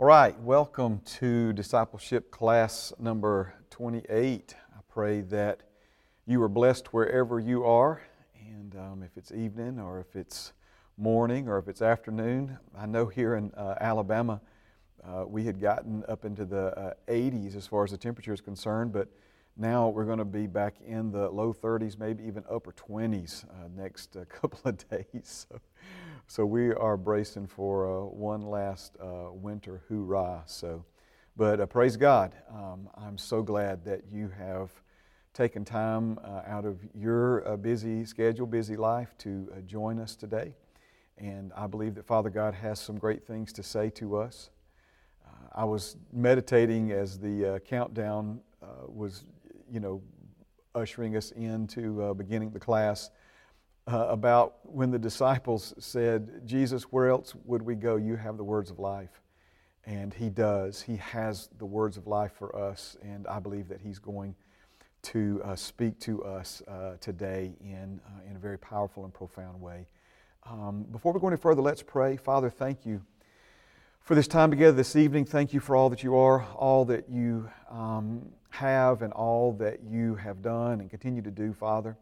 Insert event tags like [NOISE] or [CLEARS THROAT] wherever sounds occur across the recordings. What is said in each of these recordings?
All right, welcome to discipleship class number 28. I pray that you are blessed wherever you are, and um, if it's evening or if it's morning or if it's afternoon. I know here in uh, Alabama uh, we had gotten up into the uh, 80s as far as the temperature is concerned, but now we're going to be back in the low 30s, maybe even upper 20s uh, next uh, [LAUGHS] couple of days. So, so we are bracing for uh, one last uh, winter hoorah. So, but uh, praise God, um, I'm so glad that you have taken time uh, out of your busy schedule, busy life to join us today. And I believe that Father God has some great things to say to us. I was meditating as the countdown was you know, ushering us into uh, beginning the class uh, about when the disciples said, Jesus, where else would we go? You have the words of life. And He does. He has the words of life for us, and I believe that He's going to uh, speak to us uh, today in, uh, in a very powerful and profound way. Um, before we go any further, let's pray. Father, thank you for this time together this evening. Thank you for all that you are, all that you um, have, and all that you have done and continue to do, Father.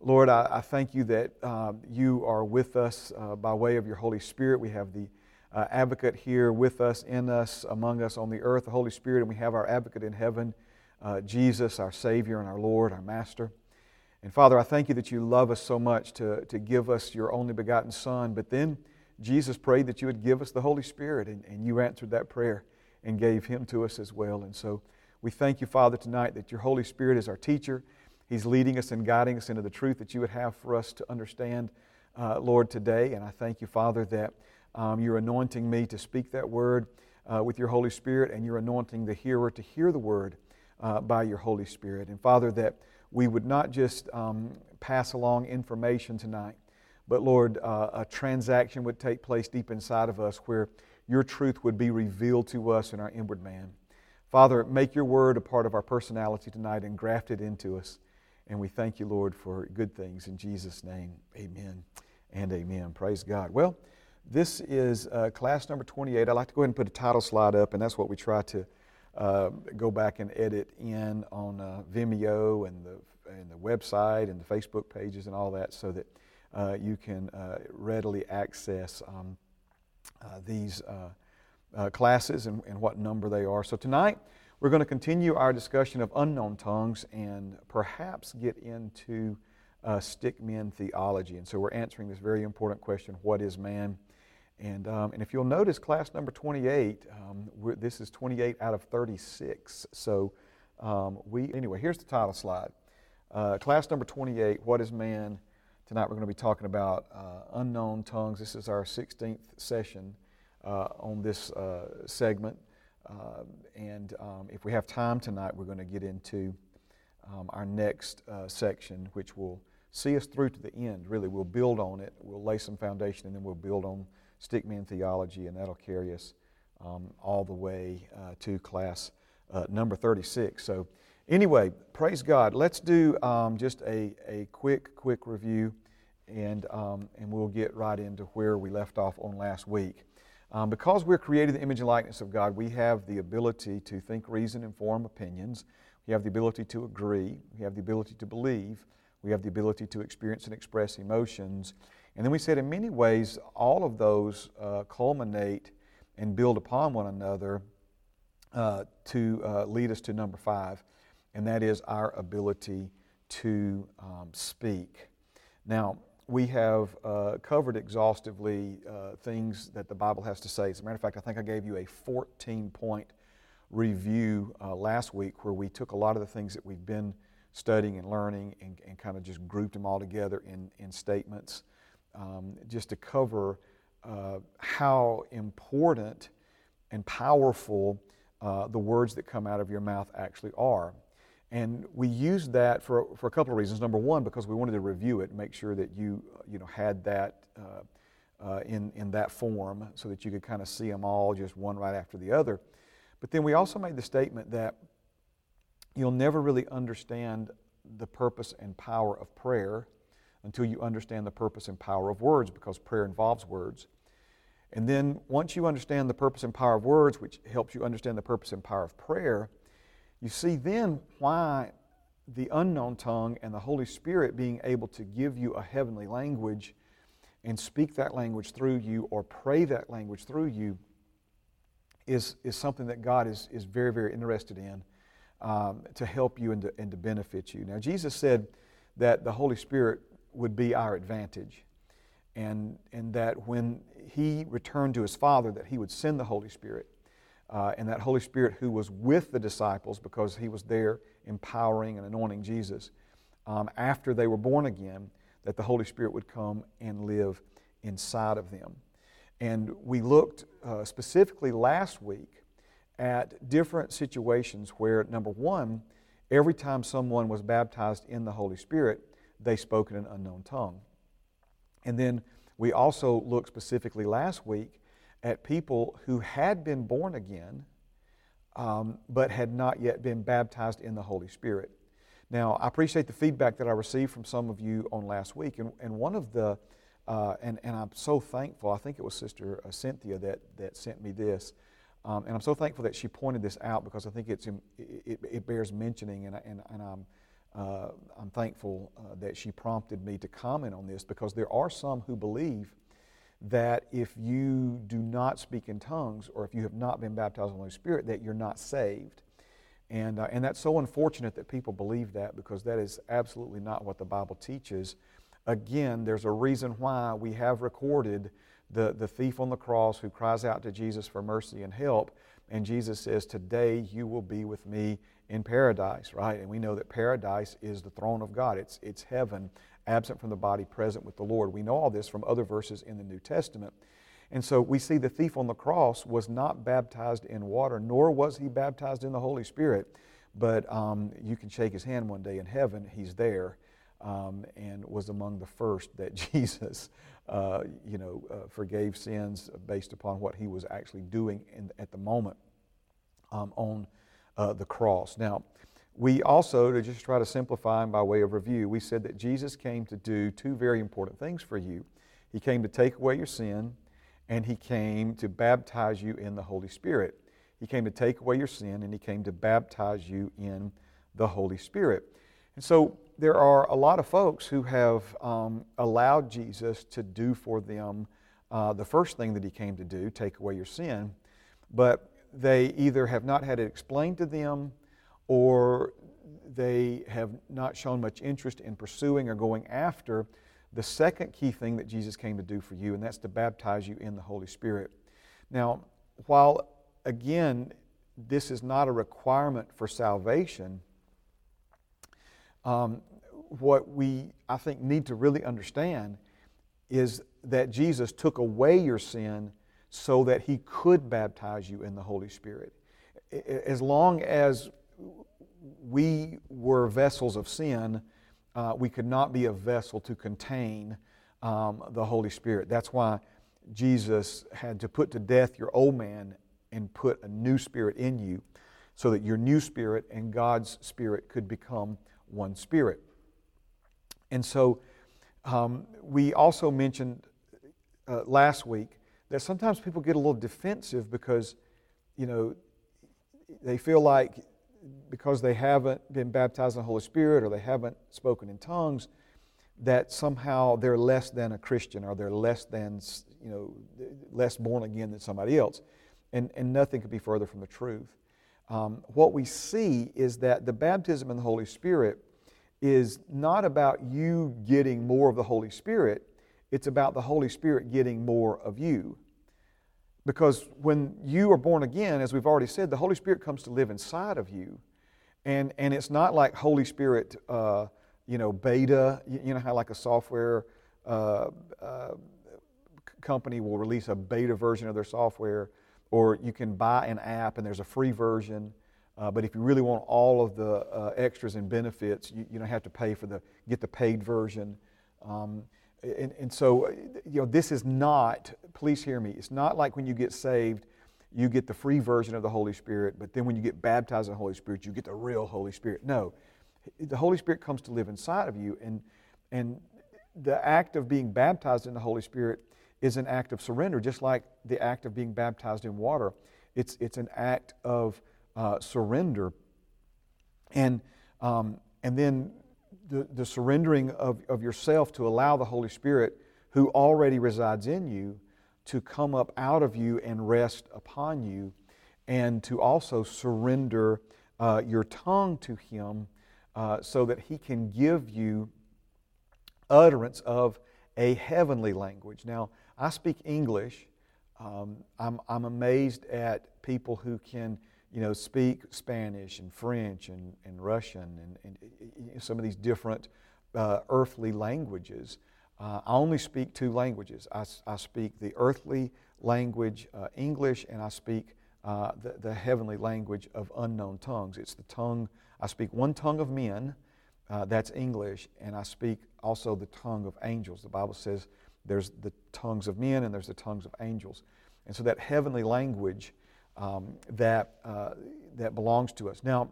Lord, I, I thank you that uh, you are with us uh, by way of your Holy Spirit. We have the uh, advocate here with us, in us, among us on the earth, the Holy Spirit, and we have our advocate in heaven, uh, Jesus, our Savior and our Lord, our Master. And Father, I thank you that you love us so much to, to give us your only begotten Son, but then Jesus prayed that you would give us the Holy Spirit, and, and you answered that prayer and gave him to us as well. And so we thank you, Father, tonight that your Holy Spirit is our teacher. He's leading us and guiding us into the truth that you would have for us to understand, uh, Lord, today. And I thank you, Father, that um, you're anointing me to speak that word uh, with your Holy Spirit, and you're anointing the hearer to hear the word uh, by your Holy Spirit. And Father, that we would not just um, pass along information tonight, but Lord, uh, a transaction would take place deep inside of us where your truth would be revealed to us in our inward man. Father, make your word a part of our personality tonight and graft it into us. And we thank you, Lord, for good things. In Jesus' name, amen and amen. Praise God. Well, this is uh, class number 28. I'd like to go ahead and put a title slide up, and that's what we try to uh, go back and edit in on uh, Vimeo and the, and the website and the Facebook pages and all that so that uh, you can uh, readily access um, uh, these classes and, and what number they are. So tonight we're going to continue our discussion of unknown tongues and perhaps get into uh, stick men theology. And so we're answering this very important question what is man? And, um, and if you'll notice, class number 28, um, this is 28 out of 36. So um, we, anyway, here's the title slide. Uh, class number 28, What is Man? Tonight we're going to be talking about uh, unknown tongues. This is our 16th session uh, on this uh, segment. Uh, and um, if we have time tonight, we're going to get into um, our next section, which will see us through to the end. Really, we'll build on it. We'll lay some foundation, and then we'll build on stickman theology, and that'll carry us um, all the way uh, to class uh, number 36. So, anyway, praise God. Let's do um, just a, a quick, quick review, and, um, and we'll get right into where we left off on last week. Um, because we're created in the image and likeness of God, we have the ability to think, reason, and form opinions. We have the ability to agree. We have the ability to believe. We have the ability to experience and express emotions. And then we said, in many ways, all of those uh, culminate and build upon one another uh, to uh, lead us to number five, and that is our ability to um, speak. Now, we have uh, covered exhaustively uh, things that the Bible has to say. As a matter of fact, I think I gave you a 14 point review uh, last week where we took a lot of the things that we've been studying and learning and, and kind of just grouped them all together in, in statements um, just to cover uh, how important and powerful uh, the words that come out of your mouth actually are. And we used that for, for a couple of reasons. Number one, because we wanted to review it, make sure that you, you know, had that uh, uh, in, in that form so that you could kind of see them all just one right after the other. But then we also made the statement that you'll never really understand the purpose and power of prayer until you understand the purpose and power of words because prayer involves words. And then once you understand the purpose and power of words, which helps you understand the purpose and power of prayer, you see then why the unknown tongue and the Holy Spirit being able to give you a heavenly language and speak that language through you or pray that language through you is, is something that God is, is very, very interested in um, to help you and to, and to benefit you. Now, Jesus said that the Holy Spirit would be our advantage and, and that when he returned to his Father that he would send the Holy Spirit uh, and that Holy Spirit who was with the disciples because he was there empowering and anointing Jesus um, after they were born again, that the Holy Spirit would come and live inside of them. And we looked uh, specifically last week at different situations where, number one, every time someone was baptized in the Holy Spirit, they spoke in an unknown tongue. And then we also looked specifically last week at people who had been born again um, but had not yet been baptized in the Holy Spirit. Now, I appreciate the feedback that I received from some of you on last week, and, and one of the, uh, and, and I'm so thankful, I think it was Sister uh, Cynthia that, that sent me this, um, and I'm so thankful that she pointed this out because I think it's, it, it bears mentioning, and, and, and I'm, uh, I'm thankful uh, that she prompted me to comment on this because there are some who believe that if you do not speak in tongues or if you have not been baptized in the Holy Spirit, that you're not saved. And, uh, and that's so unfortunate that people believe that because that is absolutely not what the Bible teaches. Again, there's a reason why we have recorded the, the thief on the cross who cries out to Jesus for mercy and help. And Jesus says, Today you will be with me in paradise, right? And we know that paradise is the throne of God, it's, it's heaven absent from the body, present with the Lord. We know all this from other verses in the New Testament. And so we see the thief on the cross was not baptized in water, nor was he baptized in the Holy Spirit. But um, you can shake his hand one day in heaven, he's there, um, and was among the first that [LAUGHS] Jesus, uh, you know, uh, forgave sins based upon what he was actually doing in, at the moment um, on uh, the cross. Now, we also, to just try to simplify and by way of review, we said that Jesus came to do two very important things for you. He came to take away your sin, and He came to baptize you in the Holy Spirit. He came to take away your sin, and He came to baptize you in the Holy Spirit. And so there are a lot of folks who have um, allowed Jesus to do for them uh, the first thing that He came to do, take away your sin, but they either have not had it explained to them or they have not shown much interest in pursuing or going after the second key thing that Jesus came to do for you, and that's to baptize you in the Holy Spirit. Now, while again, this is not a requirement for salvation, um, what we, I think, need to really understand is that Jesus took away your sin so that he could baptize you in the Holy Spirit. As long as we were vessels of sin, uh, we could not be a vessel to contain um, the Holy Spirit. That's why Jesus had to put to death your old man and put a new spirit in you so that your new spirit and God's spirit could become one spirit. And so um, we also mentioned uh, last week that sometimes people get a little defensive because, you know, they feel like because they haven't been baptized in the Holy Spirit or they haven't spoken in tongues, that somehow they're less than a Christian or they're less than, you know, less born again than somebody else. And, and nothing could be further from the truth. Um, what we see is that the baptism in the Holy Spirit is not about you getting more of the Holy Spirit, it's about the Holy Spirit getting more of you. Because when you are born again, as we've already said, the Holy Spirit comes to live inside of you. And, and it's not like Holy Spirit, uh, you know, beta, you, you, know how like a software uh, uh, company will release a beta version of their software, or you can buy an app and there's a free version. Uh, but if you really want all of the uh, extras and benefits, you, you don't have to pay for the, get the paid version. Um, and, and so, you know, this is not, please hear me, it's not like when you get saved, you get the free version of the Holy Spirit, but then when you get baptized in the Holy Spirit, you get the real Holy Spirit. No, the Holy Spirit comes to live inside of you, and, and the act of being baptized in the Holy Spirit is an act of surrender, just like the act of being baptized in water. It's, it's an act of uh, surrender. And, um, and then the, the surrendering of, of yourself to allow the Holy Spirit, who already resides in you, to come up out of you and rest upon you, and to also surrender uh, your tongue to Him uh, so that He can give you utterance of a heavenly language. Now, I speak English. Um, I'm, I'm amazed at people who can you know, speak Spanish and French and, and Russian and, and some of these different uh, earthly languages. Uh, I only speak two languages. I, I speak the earthly language, uh, English, and I speak uh, the, the heavenly language of unknown tongues. It's the tongue, I speak one tongue of men, uh, that's English, and I speak also the tongue of angels. The Bible says there's the tongues of men and there's the tongues of angels. And so that heavenly language um, that, uh, that belongs to us. Now,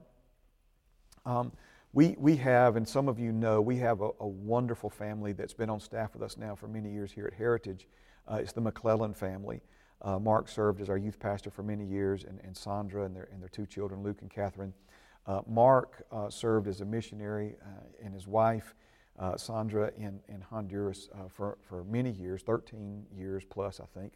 um, we, we have, and some of you know, we have a, a, wonderful family that's been on staff with us now for many years here at Heritage. Uh, it's the McClellan family. Uh, Mark served as our youth pastor for many years, and, and Sandra and their, and their two children, Luke and Catherine. Uh, Mark uh, served as a missionary uh, and his wife, Sandra, in, in Honduras for, for many years, 13 years plus, I think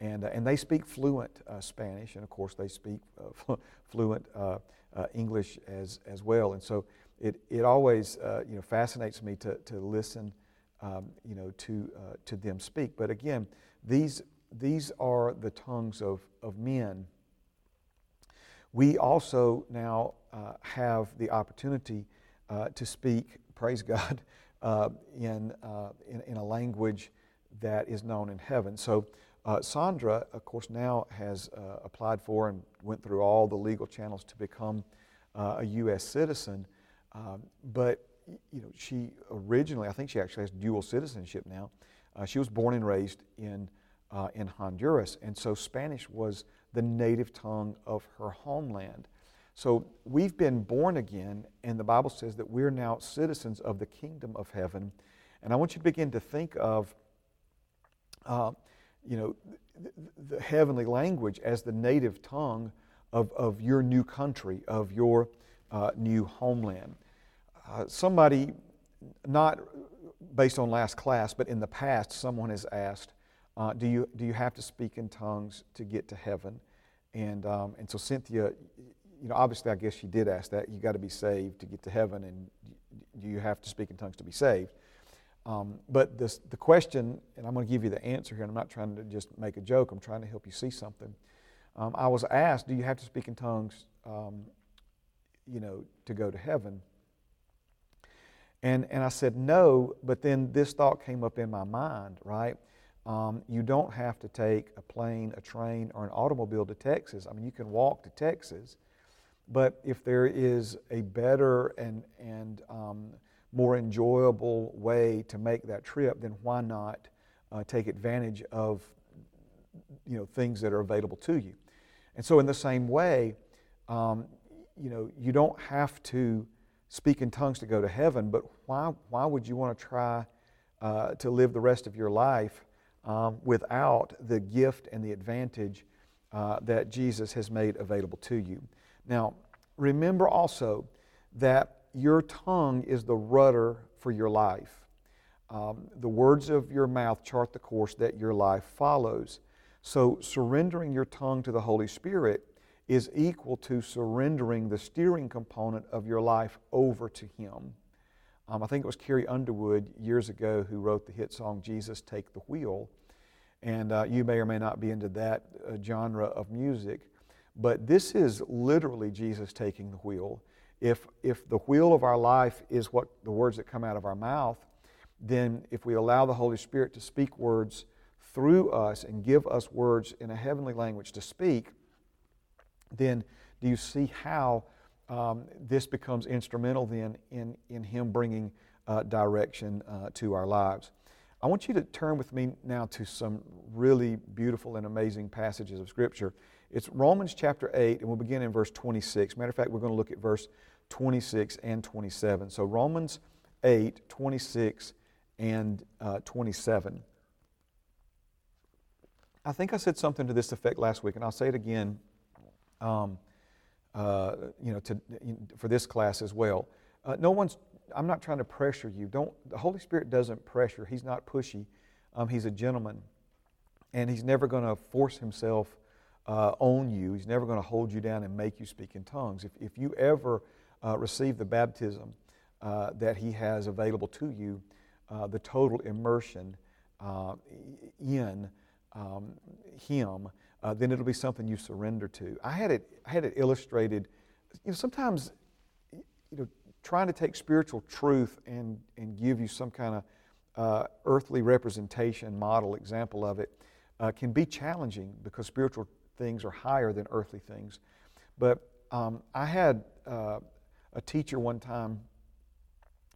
and, uh, and they speak fluent uh, Spanish, and of course they speak uh, [LAUGHS] fluent uh, uh, English as, as well. And so it, it always uh, you know, fascinates me to, to listen um, you know, to, to them speak. But again, these, these are the tongues of, of men. We also now have the opportunity to speak, praise [LAUGHS] God, in, in, in a language that is known in heaven. So uh, Sandra, of course, now has uh, applied for and went through all the legal channels to become uh, a U.S. citizen. Um, but you know, she originally, I think she actually has dual citizenship now. Uh, she was born and raised in uh, in Honduras, and so Spanish was the native tongue of her homeland. So we've been born again, and the Bible says that we're now citizens of the kingdom of heaven. And I want you to begin to think of uh, you know, the, the heavenly language as the native tongue of, of your new country, of your uh, new homeland. Uh, somebody, not based on last class, but in the past, someone has asked, uh, do, you, do you have to speak in tongues to get to heaven? And, um, and so Cynthia, you know, obviously I guess she did ask that. You got to be saved to get to heaven, and do you have to speak in tongues to be saved? Um, but this, the question, and I'm going to give you the answer here, and I'm not trying to just make a joke, I'm trying to help you see something. Um, I was asked, Do you have to speak in tongues, um, you know, to go to heaven? And, and I said, No, but then this thought came up in my mind, right? Um, you don't have to take a plane, a train, or an automobile to Texas. I mean, you can walk to Texas, but if there is a better and, and um, more enjoyable way to make that trip, then why not uh, take advantage of you know, things that are available to you? And so, in the same way, um, you know, you don't have to speak in tongues to go to heaven, but why, why would you want to try uh, to live the rest of your life um, without the gift and the advantage uh, that Jesus has made available to you? Now, remember also that your tongue is the rudder for your life. Um, the words of your mouth chart the course that your life follows. So, surrendering your tongue to the Holy Spirit is equal to surrendering the steering component of your life over to Him. Um, I think it was Carrie Underwood years ago who wrote the hit song Jesus Take the Wheel. And uh, you may or may not be into that uh, genre of music, but this is literally Jesus taking the wheel if, if the wheel of our life is what the words that come out of our mouth, then if we allow the Holy Spirit to speak words through us and give us words in a heavenly language to speak, then do you see how um, this becomes instrumental then in, in Him bringing uh, direction uh, to our lives? I want you to turn with me now to some really beautiful and amazing passages of Scripture. It's Romans chapter 8, and we'll begin in verse 26. Matter of fact, we're going to look at verse 26 and 27. So Romans 8, 26 and uh, 27. I think I said something to this effect last week, and I'll say it again. Um, uh, you know, to, for this class as well. Uh, no one's. I'm not trying to pressure you. Don't. The Holy Spirit doesn't pressure. He's not pushy. Um, he's a gentleman, and he's never going to force himself uh, on you. He's never going to hold you down and make you speak in tongues. If if you ever uh, receive the baptism uh, that He has available to you, uh, the total immersion in um, Him uh, then it'll be something you surrender to. I had it, I had it illustrated. You know, sometimes, you know, trying to take spiritual truth and, and give you some kind of uh, earthly representation, model, example of it uh, can be challenging because spiritual things are higher than earthly things. But um, I had uh, a teacher one time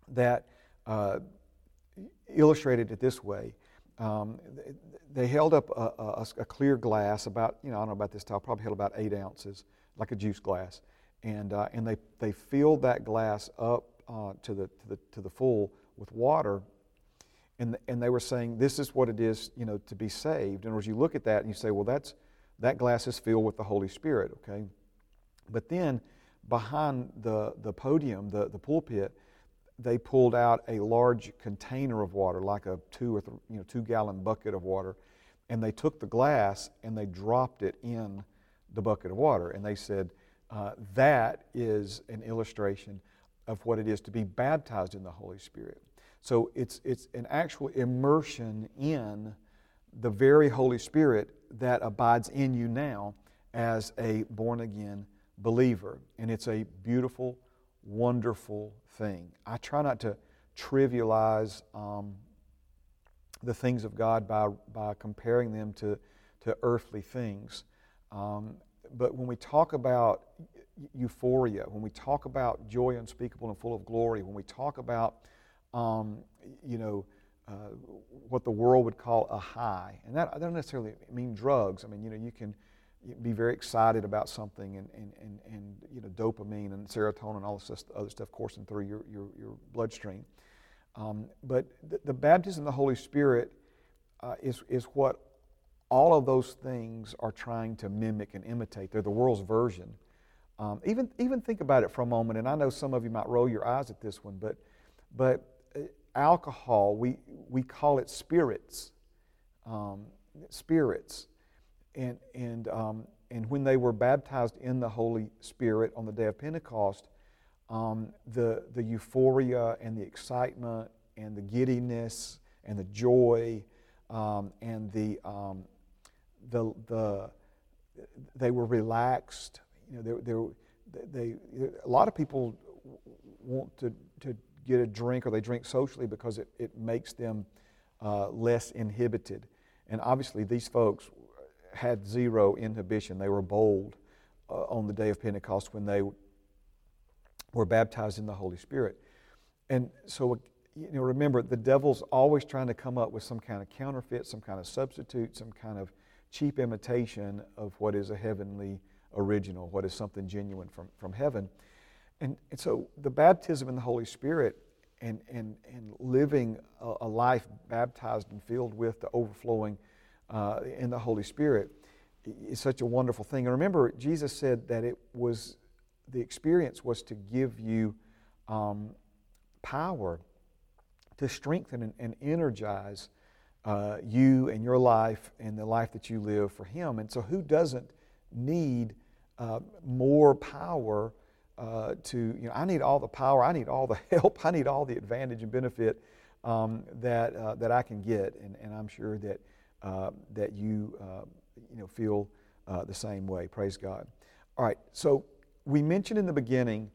that uh, illustrated it this way. Um, they held up a, a, a, clear glass about, you know, I don't know about this tile, probably held about eight ounces, like a juice glass. And, uh, and they, they filled that glass up uh, to, the, to, the, to the full with water. And, and they were saying, this is what it is, you know, to be saved. And as you look at that and you say, well, that's, that glass is filled with the Holy Spirit, okay? But then behind the, the podium, the, the pulpit, they pulled out a large container of water, like a two or three, you know, two gallon bucket of water, and they took the glass and they dropped it in the bucket of water. And they said, uh, that is an illustration of what it is to be baptized in the Holy Spirit. So it's, it's an actual immersion in the very Holy Spirit that abides in you now as a born again believer. And it's a beautiful, wonderful thing. I try not to trivialize um, the things of God by, by comparing them to, to earthly things. Um, but when we talk about euphoria, when we talk about joy unspeakable and full of glory, when we talk about, um, you know, uh, what the world would call a high, and that, doesn't necessarily mean drugs. I mean, you know, you can be very excited about something and, and, and, and you know, dopamine and serotonin and all this other stuff coursing through your, your, your bloodstream. Um, but the, the, baptism of the Holy Spirit uh, is, is what all of those things are trying to mimic and imitate. They're the world's version. Um, even, even think about it for a moment, and I know some of you might roll your eyes at this one, but, but uh, alcohol, we, we call it spirits. Um, spirits. And, and, um, and when they were baptized in the Holy Spirit on the day of Pentecost, um, the, the euphoria and the excitement and the giddiness and the joy um, and the, um, the, the, they were relaxed. You know, they, they, they, a lot of people want to, to get a drink or they drink socially because it, it makes them uh, less inhibited. And obviously, these folks had zero inhibition. They were bold uh, on the day of Pentecost when they were baptized in the Holy Spirit. And so, you know, remember, the devil's always trying to come up with some kind of counterfeit, some kind of substitute, some kind of cheap imitation of what is a heavenly original, what is something genuine from, from heaven. And, and so the baptism in the Holy Spirit and, and, and living a, a life baptized and filled with the overflowing uh, in the Holy Spirit is such a wonderful thing. And remember, Jesus said that it was the experience was to give you um, power to strengthen and, and energize uh, you and your life and the life that you live for Him. And so, who doesn't need uh, more power uh, to, you know, I need all the power, I need all the [LAUGHS] help, I need all the advantage and benefit um, that, uh, that I can get. And, and I'm sure that uh, that you, uh, you know, feel uh, the same way. Praise God. All right, so we mentioned in the beginning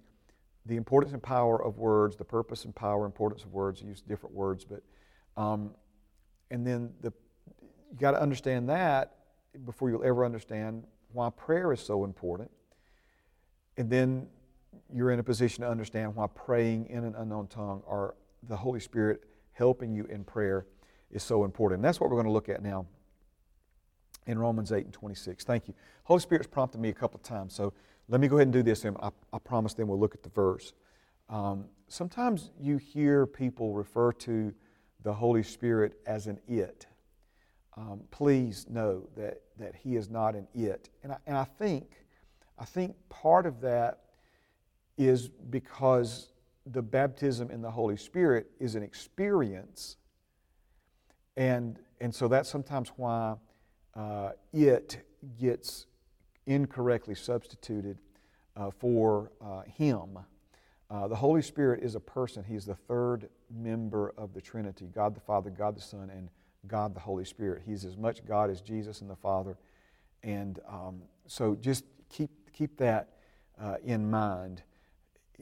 the importance and power of words, the purpose and power, importance of words. use different words, but um, and then the you got to understand that before you'll ever understand why prayer is so important. And then you're in a position to understand why praying in an unknown tongue or the Holy Spirit helping you in prayer is so important. And that's what we're going to look at now in Romans 8 and 26. Thank you. Holy Spirit's prompted me a couple of times, so let me go ahead and do this, and I, I promise then we'll look at the verse. Um, sometimes you hear people refer to the Holy Spirit as an it. um, please know that, that he is not an it. And I, and I think, I think part of that is because the baptism in the Holy Spirit is an experience. And, and so that's sometimes why uh, it gets incorrectly substituted uh, for uh, Him. Uh, the Holy Spirit is a person. He's the third member of the Trinity God the Father, God the Son, and God the Holy Spirit. He's as much God as Jesus and the Father. And um, so just keep, keep that uh, in mind.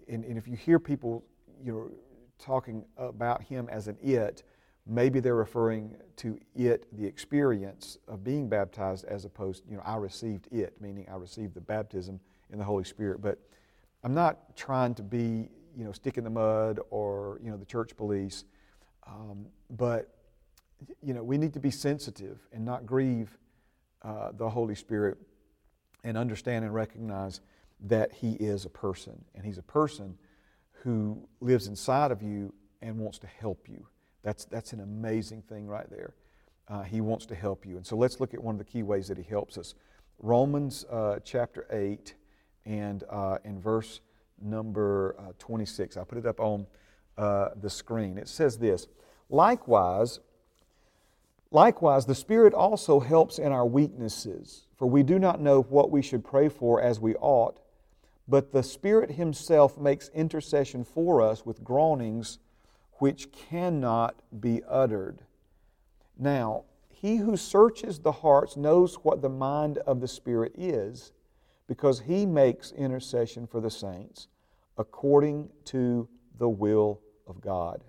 And, and if you hear people you know, talking about Him as an it, maybe they're referring to it, the experience of being baptized, as opposed, you know, I received it, meaning I received the baptism in the Holy Spirit. But I'm not trying to be, you know, stick in the mud or, you know, the church police. Um, but, you know, we need to be sensitive and not grieve uh, the Holy Spirit and understand and recognize that He is a person. And He's a person who lives inside of you and wants to help you. That's, that's an amazing thing right there. Uh, he wants to help you. And so let's look at one of the key ways that He helps us. Romans uh, chapter 8 and uh, in verse number uh, 26. I put it up on uh, the screen. It says this Likewise, likewise, the Spirit also helps in our weaknesses, for we do not know what we should pray for as we ought, but the Spirit Himself makes intercession for us with groanings which cannot be uttered. Now, he who searches the hearts knows what the mind of the Spirit is, because he makes intercession for the saints according to the will of God.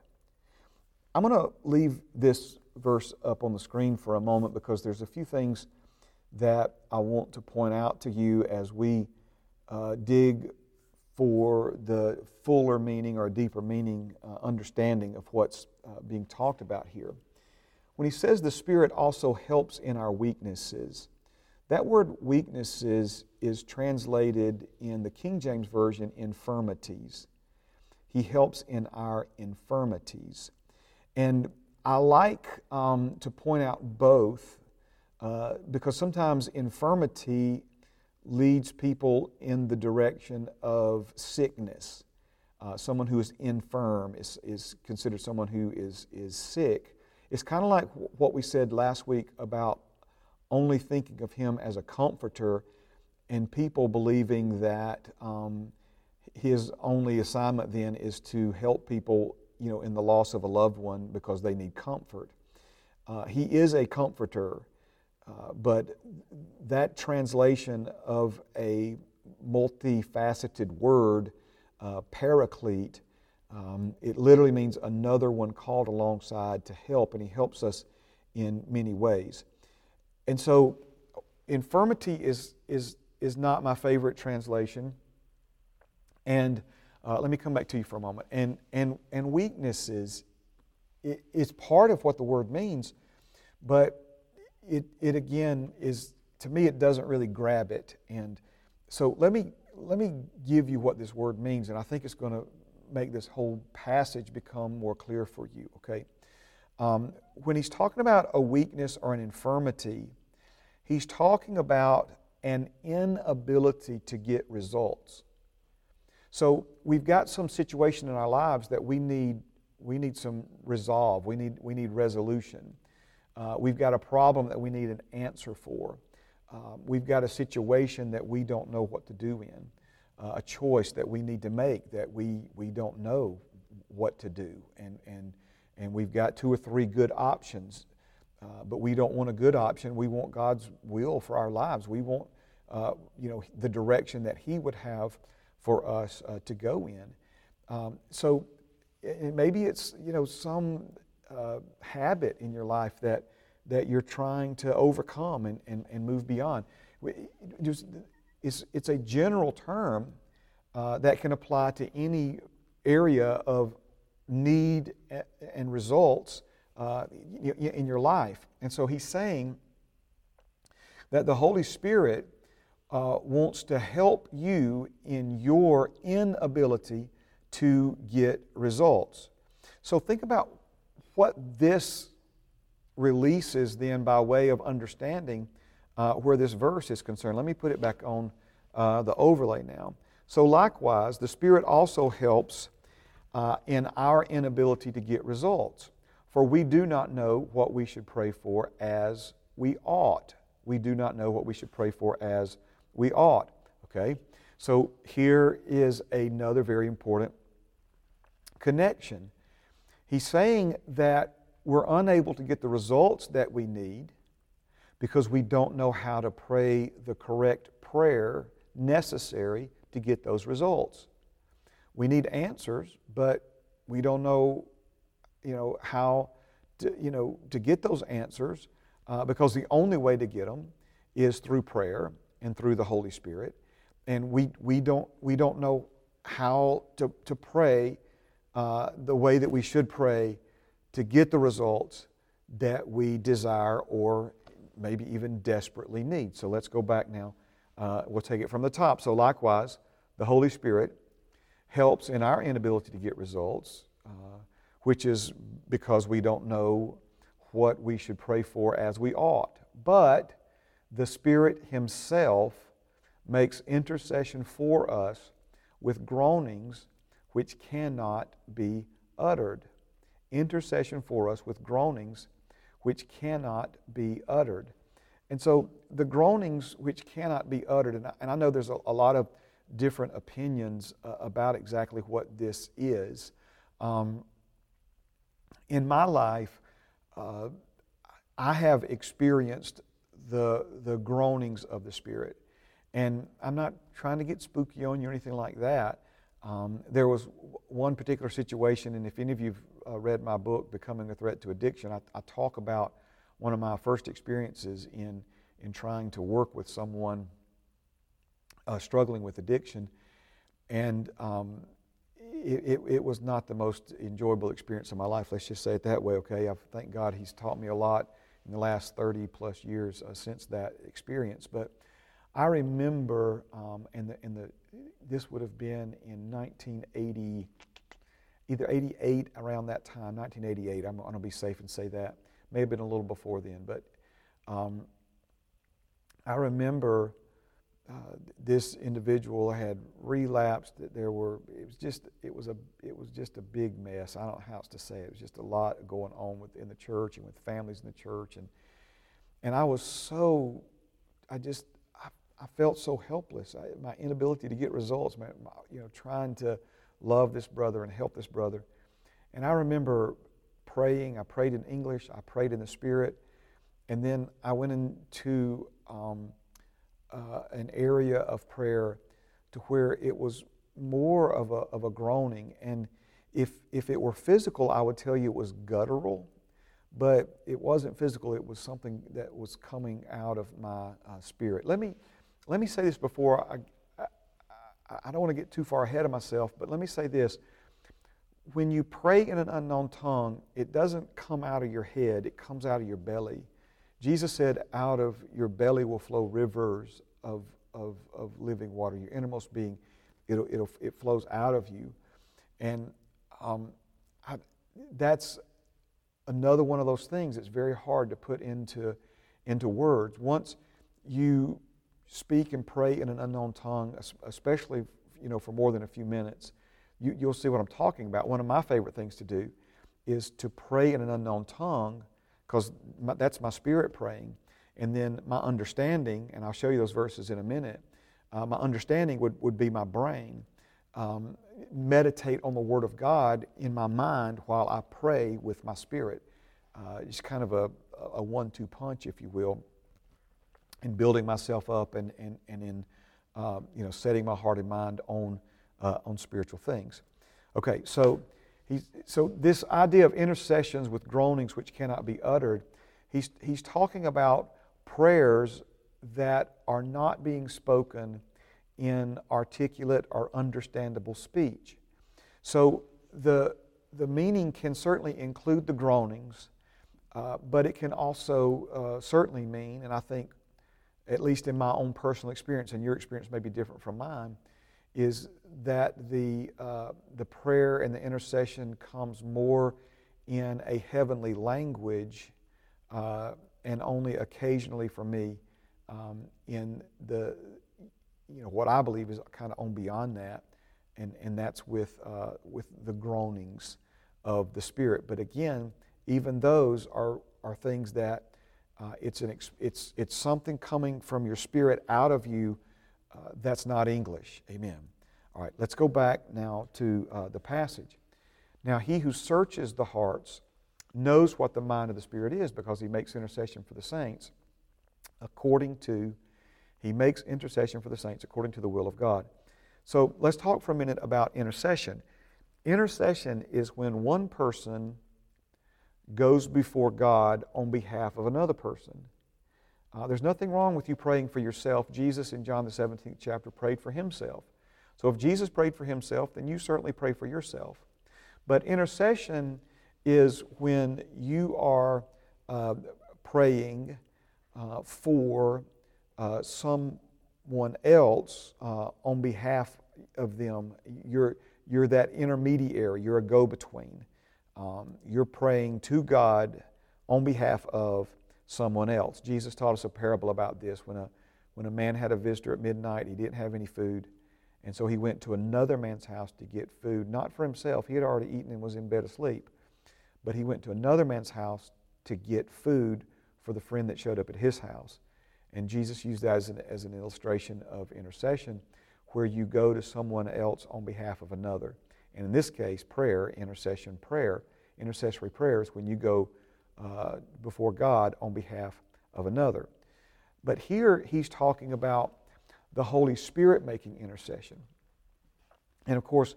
I'm going to leave this verse up on the screen for a moment because there's a few things that I want to point out to you as we uh, dig for the fuller meaning or deeper meaning, uh, understanding of what's uh, being talked about here. When he says the Spirit also helps in our weaknesses, that word weaknesses is translated in the King James Version infirmities. He helps in our infirmities. And I like um, to point out both uh, because sometimes infirmity leads people in the direction of sickness. Uh, someone who is infirm is, is considered someone who is, is sick. It's kind of like what we said last week about only thinking of him as a comforter and people believing that um, his only assignment then is to help people you know in the loss of a loved one because they need comfort uh, he is a comforter uh, but that translation of a multifaceted word uh, paraclete um, it literally means another one called alongside to help and he helps us in many ways and so, infirmity is, is, is not my favorite translation. And uh, let me come back to you for a moment. And, and, and weaknesses it's part of what the word means, but it, it again is, to me, it doesn't really grab it. And so let me, let me give you what this word means, and I think it's going to make this whole passage become more clear for you, okay? Um, when he's talking about a weakness or an infirmity, he's talking about an inability to get results. So we've got some situation in our lives that we need, we need some resolve, we need, we need resolution. Uh, we've got a problem that we need an answer for. Uh, we've got a situation that we don't know what to do in, uh, a choice that we need to make that we, we don't know what to do. And, and and we've got two or three good options. Uh, but we don't want a good option. We want God's will for our lives. We want, uh, you know, the direction that He would have for us uh, to go in. Um, so maybe it's, you know, some uh, habit in your life that, that you're trying to overcome and, and, and move beyond. It's, it's a general term uh, that can apply to any area of need and results uh, in your life. And so he's saying that the Holy Spirit uh, wants to help you in your inability to get results. So think about what this releases then by way of understanding uh, where this verse is concerned. Let me put it back on uh, the overlay now. So, likewise, the Spirit also helps uh, in our inability to get results. For we do not know what we should pray for as we ought. We do not know what we should pray for as we ought. Okay? So, here is another very important connection. He's saying that we're unable to get the results that we need because we don't know how to pray the correct prayer necessary to get those results. We need answers, but we don't know, you know, how to, you know, to get those answers uh, because the only way to get them is through prayer and through the Holy Spirit. And we, we, don't, we don't know how to, to pray uh, the way that we should pray to get the results that we desire or maybe even desperately need. So let's go back now. Uh, we'll take it from the top. So, likewise, the Holy Spirit helps in our inability to get results, uh, which is because we don't know what we should pray for as we ought. But the Spirit Himself makes intercession for us with groanings which cannot be uttered intercession for us with groanings which cannot be uttered. And so the groanings which cannot be uttered, and I, and I know there's a, a, lot of different opinions uh, about exactly what this is. Um, in my life, uh, I have experienced the, the groanings of the Spirit. And I'm not trying to get spooky on you or anything like that. Um, there was one particular situation, and if any of you have uh, read my book, Becoming a Threat to Addiction, I, I, talk about one of my first experiences in, in trying to work with someone uh, struggling with addiction. And um, it, it, it, was not the most enjoyable experience of my life. Let's just say it that way, okay? I thank God He's taught me a lot in the last 30 plus years uh, since that experience. But I remember, um, in the, the, this would have been in 1980, either 88 around that time, 1988. I'm going to be safe and say that. May have been a little before then, but um, I remember uh, this individual had relapsed. There were it was just it was a it was just a big mess. I don't know how else to say it. It was just a lot going on within the church and with families in the church, and and I was so I just I felt so helpless. I, my inability to get results, my, my, you know, trying to love this brother and help this brother. And I remember praying. I prayed in English. I prayed in the Spirit, and then I went into um, uh, an area of prayer to where it was more of a, of a groaning. And if if it were physical, I would tell you it was guttural, but it wasn't physical. It was something that was coming out of my uh, spirit. Let me let me say this before I, I, I don't want to get too far ahead of myself, but let me say this. When you pray in an unknown tongue, it doesn't come out of your head, it comes out of your belly. Jesus said, Out of your belly will flow rivers of, of, of living water. Your innermost being, it'll, it'll, it flows out of you. And um, I, that's another one of those things that's very hard to put into, into words. Once you speak and pray in an unknown tongue, especially you know for more than a few minutes, you, you'll see what I'm talking about. One of my favorite things to do is to pray in an unknown tongue because that's my spirit praying. And then my understanding, and I'll show you those verses in a minute, uh, my understanding would, would be my brain. Um, meditate on the Word of God in my mind while I pray with my spirit. Uh, it's kind of a, a one two punch, if you will in building myself up and, and, and in uh, you know, setting my heart and mind on, uh, on spiritual things. Okay, so, he's, so this idea of intercessions with groanings which cannot be uttered, he's, he's talking about prayers that are not being spoken in articulate or understandable speech. So the, the meaning can certainly include the groanings, uh, but it can also uh, certainly mean, and I think at least in my own personal experience, and your experience may be different from mine, is that the, uh, the prayer and the intercession comes more in a heavenly language uh, and only occasionally for me um, in the, you know, what I believe is kind of on beyond that, and, and that's with, uh, with the groanings of the Spirit. But again, even those are, are things that uh, it's, an it's, it's something coming from your spirit out of you uh, that's not English. Amen. All right, let's go back now to uh, the passage. Now, he who searches the hearts knows what the mind of the Spirit is because he makes intercession for the saints according to, he makes intercession for the saints according to the will of God. So let's talk for a minute about intercession. Intercession is when one person goes before God on behalf of another person. Uh, there's nothing wrong with you praying for yourself. Jesus in John the 17th chapter prayed for himself. So if Jesus prayed for himself, then you certainly pray for yourself. But intercession is when you are uh, praying uh, for uh, someone else uh, on behalf of them. You're, you're that intermediary, you're a go between. Um, you're praying to God on behalf of someone else. Jesus taught us a parable about this when a, when a man had a visitor at midnight, he didn't have any food. And so he went to another man's house to get food, not for himself. He had already eaten and was in bed asleep. But he went to another man's house to get food for the friend that showed up at his house. And Jesus used that as an, as an illustration of intercession, where you go to someone else on behalf of another. And in this case, prayer, intercession, prayer, intercessory prayers when you go uh, before God on behalf of another. But here he's talking about the Holy Spirit making intercession. And of course,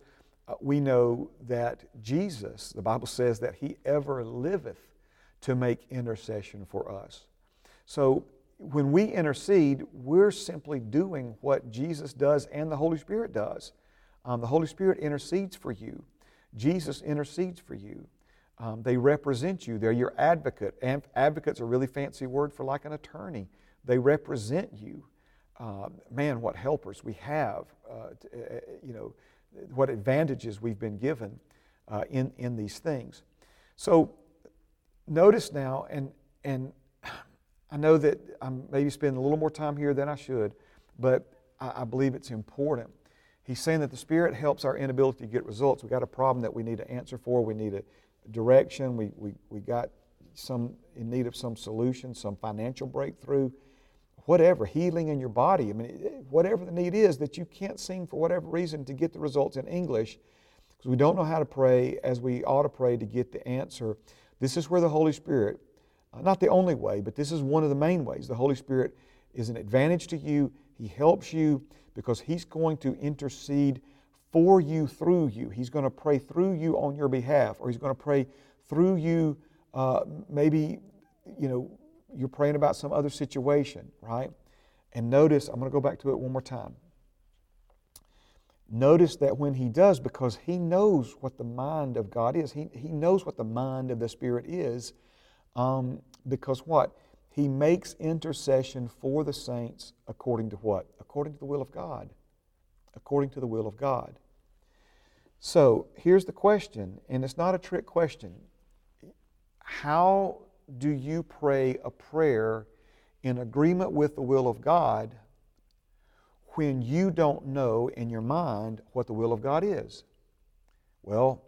uh, we know that Jesus, the Bible says that he ever liveth to make intercession for us. So when we intercede, we're simply doing what Jesus does and the Holy Spirit does. Um, the Holy Spirit intercedes for you. Jesus intercedes for you. Um, they represent you. They're your advocate. Advocate's a really fancy word for like an attorney. They represent you. Uh, man, what helpers we have. Uh, t- uh, uh, you know, what advantages we've been given uh, in, in these things. So notice now, and, and I know that I'm maybe spending a little more time here than I should, but I, I believe it's important. He's saying that the Spirit helps our inability to get results. We've got a problem that we need to answer for. We need a direction. We, we, we got some in need of some solution, some financial breakthrough, whatever, healing in your body. I mean, whatever the need is that you can't seem for whatever reason to get the results in English because we don't know how to pray as we ought to pray to get the answer. This is where the Holy Spirit, uh, not the only way, but this is one of the main ways. The Holy Spirit is an advantage to you. He helps you because He's going to intercede for you through you. He's going to pray through you on your behalf, or He's going to pray through you. Uh, maybe, you know, you're praying about some other situation, right? And notice, I'm going to go back to it one more time. Notice that when he does, because he knows what the mind of God is, he, he knows what the mind of the Spirit is, um, because what? He makes intercession for the saints according to what? According to the will of God. According to the will of God. So here's the question, and it's not a trick question. How do you pray a prayer in agreement with the will of God when you don't know in your mind what the will of God is? Well,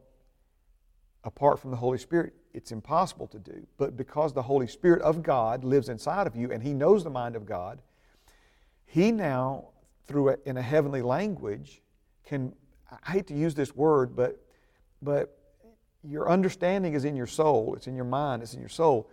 apart from the Holy Spirit, it's impossible to do. But because the Holy Spirit of God lives inside of you and He knows the mind of God, He now, through a, in a heavenly language, can I hate to use this word, but but your understanding is in your soul, it's in your mind, it's in your soul.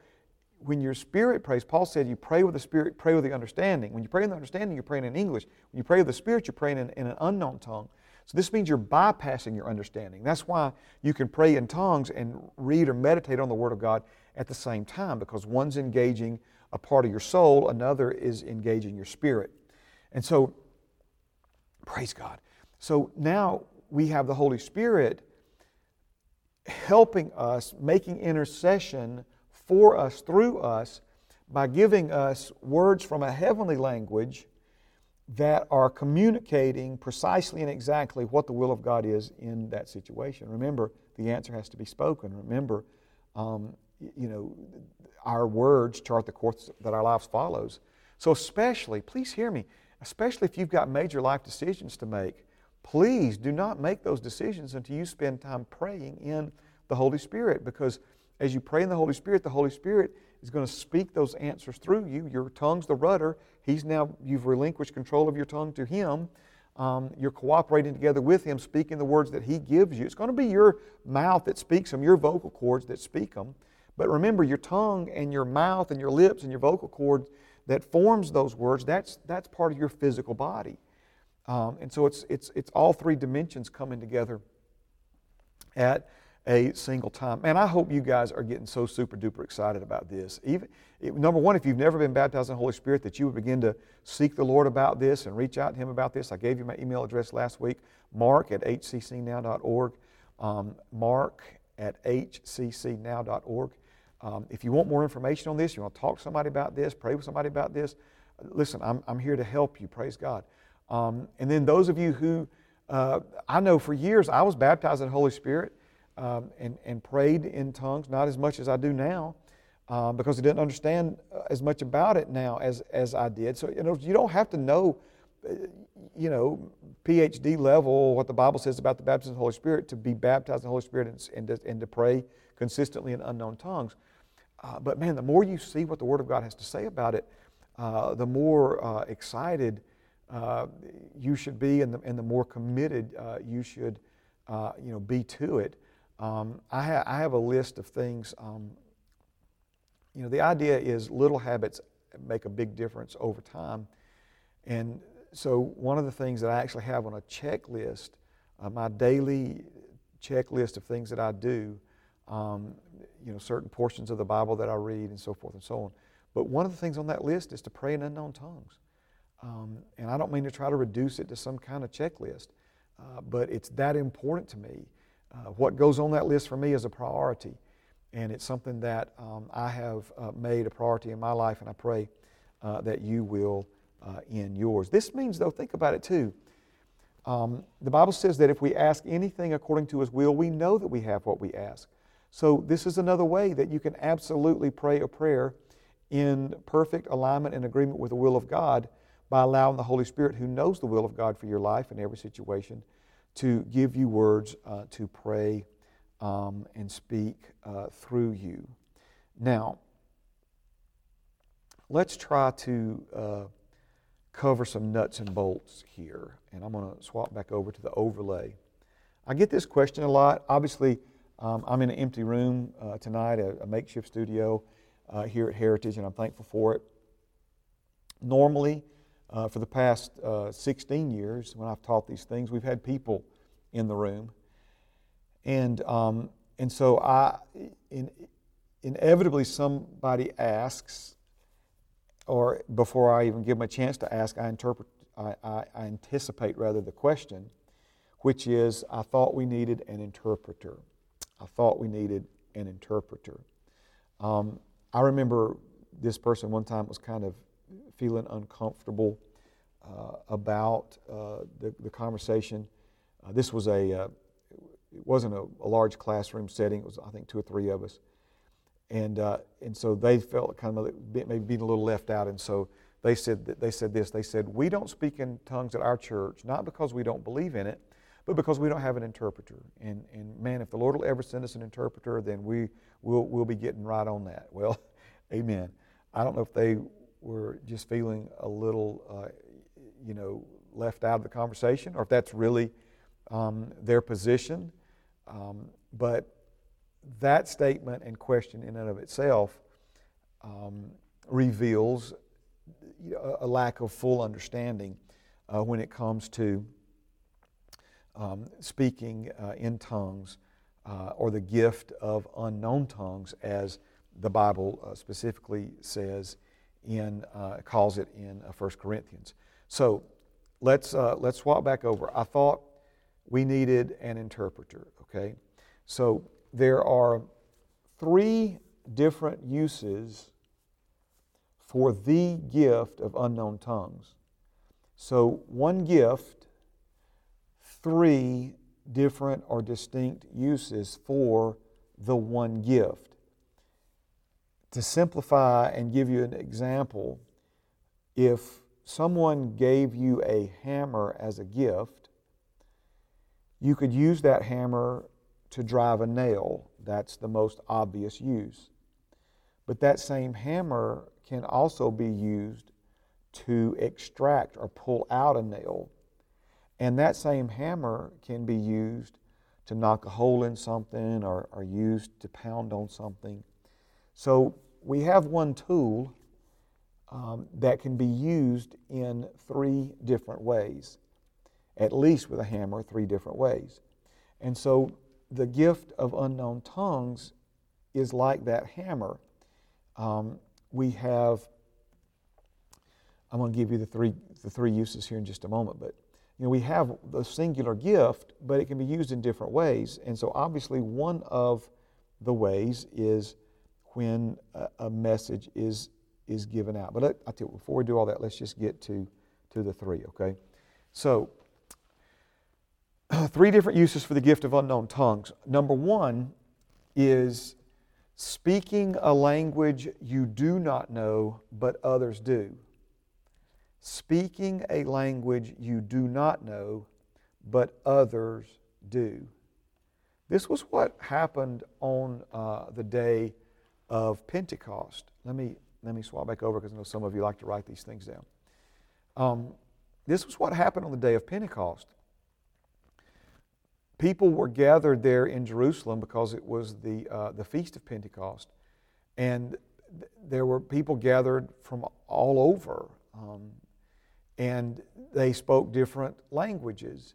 When your spirit prays, Paul said you pray with the spirit, pray with the understanding. When you pray in the understanding, you're praying in English. When you pray with the spirit, you're praying in, in an unknown tongue. So this means you're bypassing your understanding. That's why you can pray in tongues and read or meditate on the Word of God at the same time, because one's engaging a part of your soul, another is engaging your spirit. And so, praise God. So now we have the Holy Spirit helping us, making intercession for us, through us, by giving us words from a heavenly language that are communicating precisely and exactly what the will of God is in that situation. Remember, the answer has to be spoken. Remember, um, you know, our words chart the course that our lives follows. So, especially, please hear me, especially if you've got major life decisions to make, please do not make those decisions until you spend time praying in the Holy Spirit because as you pray in the Holy Spirit, the Holy Spirit is going to speak those answers through you. Your tongue's the rudder. He's now, you've relinquished control of your tongue to Him. Um, you're cooperating together with Him, speaking the words that He gives you. It's going to be your mouth that speaks them, your vocal cords that speak them. But remember, your tongue and your mouth and your lips and your vocal cords that forms those words, that's, that's part of your physical body. Um, and so it's, it's, it's all three dimensions coming together at a single time. Man, I hope you guys are getting so super duper excited about this. Even it, number one, if you've never been baptized in the Holy Spirit, that you would begin to seek the Lord about this and reach out to Him about this. I gave you my email address last week, mark at hccnow.org. Um, mark at hccnow.org. Um, if you want more information on this, you want to talk to somebody about this, pray with somebody about this, listen, I'm, I'm here to help you. Praise God. Um, and then those of you who, uh, I know for years I was baptized in the Holy Spirit um, and, and prayed in tongues, not as much as I do now. Um, because I didn't understand uh, as much about it now as, as I did. So, you know, you don't have to know, uh, you know, PhD level, what the Bible says about the baptism of the Holy Spirit to be baptized in the Holy Spirit and, and, to, and to pray consistently in unknown tongues. Uh, but man, the more you see what the Word of God has to say about it, uh, the more uh, excited uh, you should be and the, and the more committed you should, you know, be to it. Um, I, ha- I, have a list of things. Um, you know, the idea is little habits make a big difference over time. And so, one of the things that I actually have on a checklist, uh, my daily checklist of things that I do, um, you know, certain portions of the Bible that I read and so forth and so on. But one of the things on that list is to pray in unknown tongues. Um, and I don't mean to try to reduce it to some kind of checklist, uh, but it's that important to me uh, what goes on that list for me is a priority. And it's something that um, I have uh, made a priority in my life, and I pray uh, that you will uh, in yours. This means, though, think about it too. Um, the Bible says that if we ask anything according to His will, we know that we have what we ask. So, this is another way that you can absolutely pray a prayer in perfect alignment and agreement with the will of God by allowing the Holy Spirit, who knows the will of God for your life in every situation, to give you words uh, to pray um, and speak uh, through you. Now, let's try to uh, cover some nuts and bolts here. And I'm going to swap back over to the overlay. I get this question a lot. Obviously, um, I'm in an empty room uh, tonight, a, a, makeshift studio uh, here at Heritage, and I'm thankful for it. Normally, uh, for the past uh, 16 years, when I've taught these things, we've had people in the room. And, um, and so I, in, inevitably somebody asks, or before I even give them a chance to ask, I, interpret, I, I, I anticipate rather the question, which is, I thought we needed an interpreter. I thought we needed an interpreter. Um, I remember this person one time was kind of feeling uncomfortable uh, about uh, the, the, conversation. Uh, this was a, uh, it wasn't a, a, large classroom setting. It was, I think, two or three of us. And, uh, and so they felt kind of maybe being a little left out. And so they said, they said this. They said, we don't speak in tongues at our church, not because we don't believe in it, but because we don't have an interpreter. And, and man, if the Lord will ever send us an interpreter, then we, we'll, we'll be getting right on that. Well, [LAUGHS] amen. I don't know if they were just feeling a little, uh, you know, left out of the conversation, or if that's really um, their position. Um, but that statement and question, in and of itself, um, reveals a lack of full understanding uh, when it comes to um, speaking uh, in tongues uh, or the gift of unknown tongues, as the Bible uh, specifically says in uh, calls it in 1 uh, Corinthians. So let's let's swap back over. I thought we needed an interpreter, okay? So there are three different uses for the gift of unknown tongues. So one gift, three different or distinct uses for the one gift. To simplify and give you an example, if someone gave you a hammer as a gift, you could use that hammer to drive a nail. That's the most obvious use. But that same hammer can also be used to extract or pull out a nail. And that same hammer can be used to knock a hole in something or, or used to pound on something. So we have one tool um, that can be used in three different ways, at least with a hammer, three different ways. And so the gift of unknown tongues is like that hammer. Um, we have, I'm going to give you the three, the three uses here in just a moment, but you know, we have the singular gift, but it can be used in different ways. And so obviously one of the ways is when a, a message is, is given out. But let, I tell you, before we do all that, let's just get to, to the three, okay? So, [CLEARS THROAT] three different uses for the gift of unknown tongues. Number one is speaking a language you do not know, but others do. Speaking a language you do not know, but others do. This was what happened on uh, the day of Pentecost. Let me, let me swap back over because I know some of you like to write these things down. Um, this was what happened on the day of Pentecost. People were gathered there in Jerusalem because it was the, uh, the Feast of Pentecost. And th- there were people gathered from all over. Um, and they spoke different languages.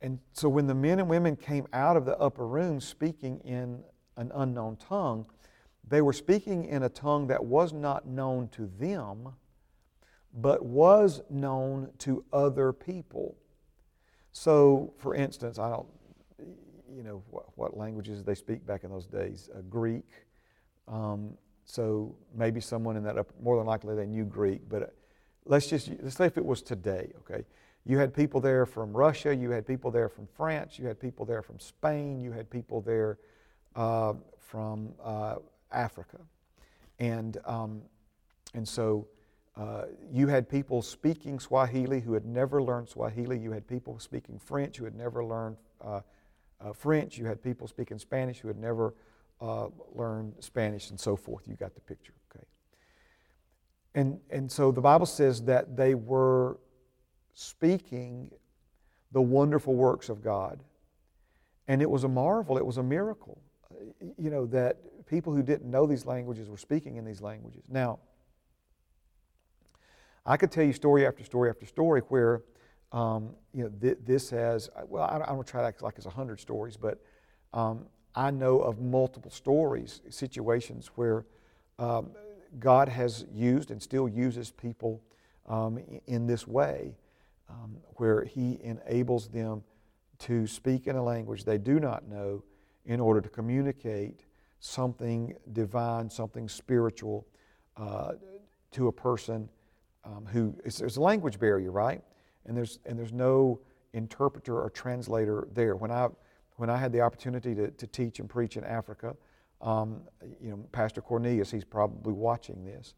And so when the men and women came out of the upper room speaking in an unknown tongue, they were speaking in a tongue that was not known to them, but was known to other people. So, for instance, I don't, you know, what, what languages they speak back in those days? Uh, Greek. Um, so maybe someone in that, more than likely they knew Greek, but uh, let's just, let's say if it was today, okay? You had people there from Russia, you had people there from France, you had people there from Spain, you had people there uh, from uh, Africa. And, um, and so uh, you had people speaking Swahili who had never learned Swahili. You had people speaking French who had never learned uh, uh, French. You had people speaking Spanish who had never uh, learned Spanish, and so forth. You got the picture, okay? And, and so the Bible says that they were speaking the wonderful works of God. And it was a marvel, it was a miracle, you know, that people who didn't know these languages were speaking in these languages. Now, I could tell you story after story after story where, um, you know, th- this has, well, I, don't try to like it's 100 stories, but um, I know of multiple stories, situations where um, God has used and still uses people um, in this way, um, where He enables them to speak in a language they do not know in order to communicate something divine, something spiritual uh, to a person um, who there's a language barrier, right? And there's and there's no interpreter or translator there. When I when I had the opportunity to, to teach and preach in Africa, um, you know, Pastor Cornelius, he's probably watching this.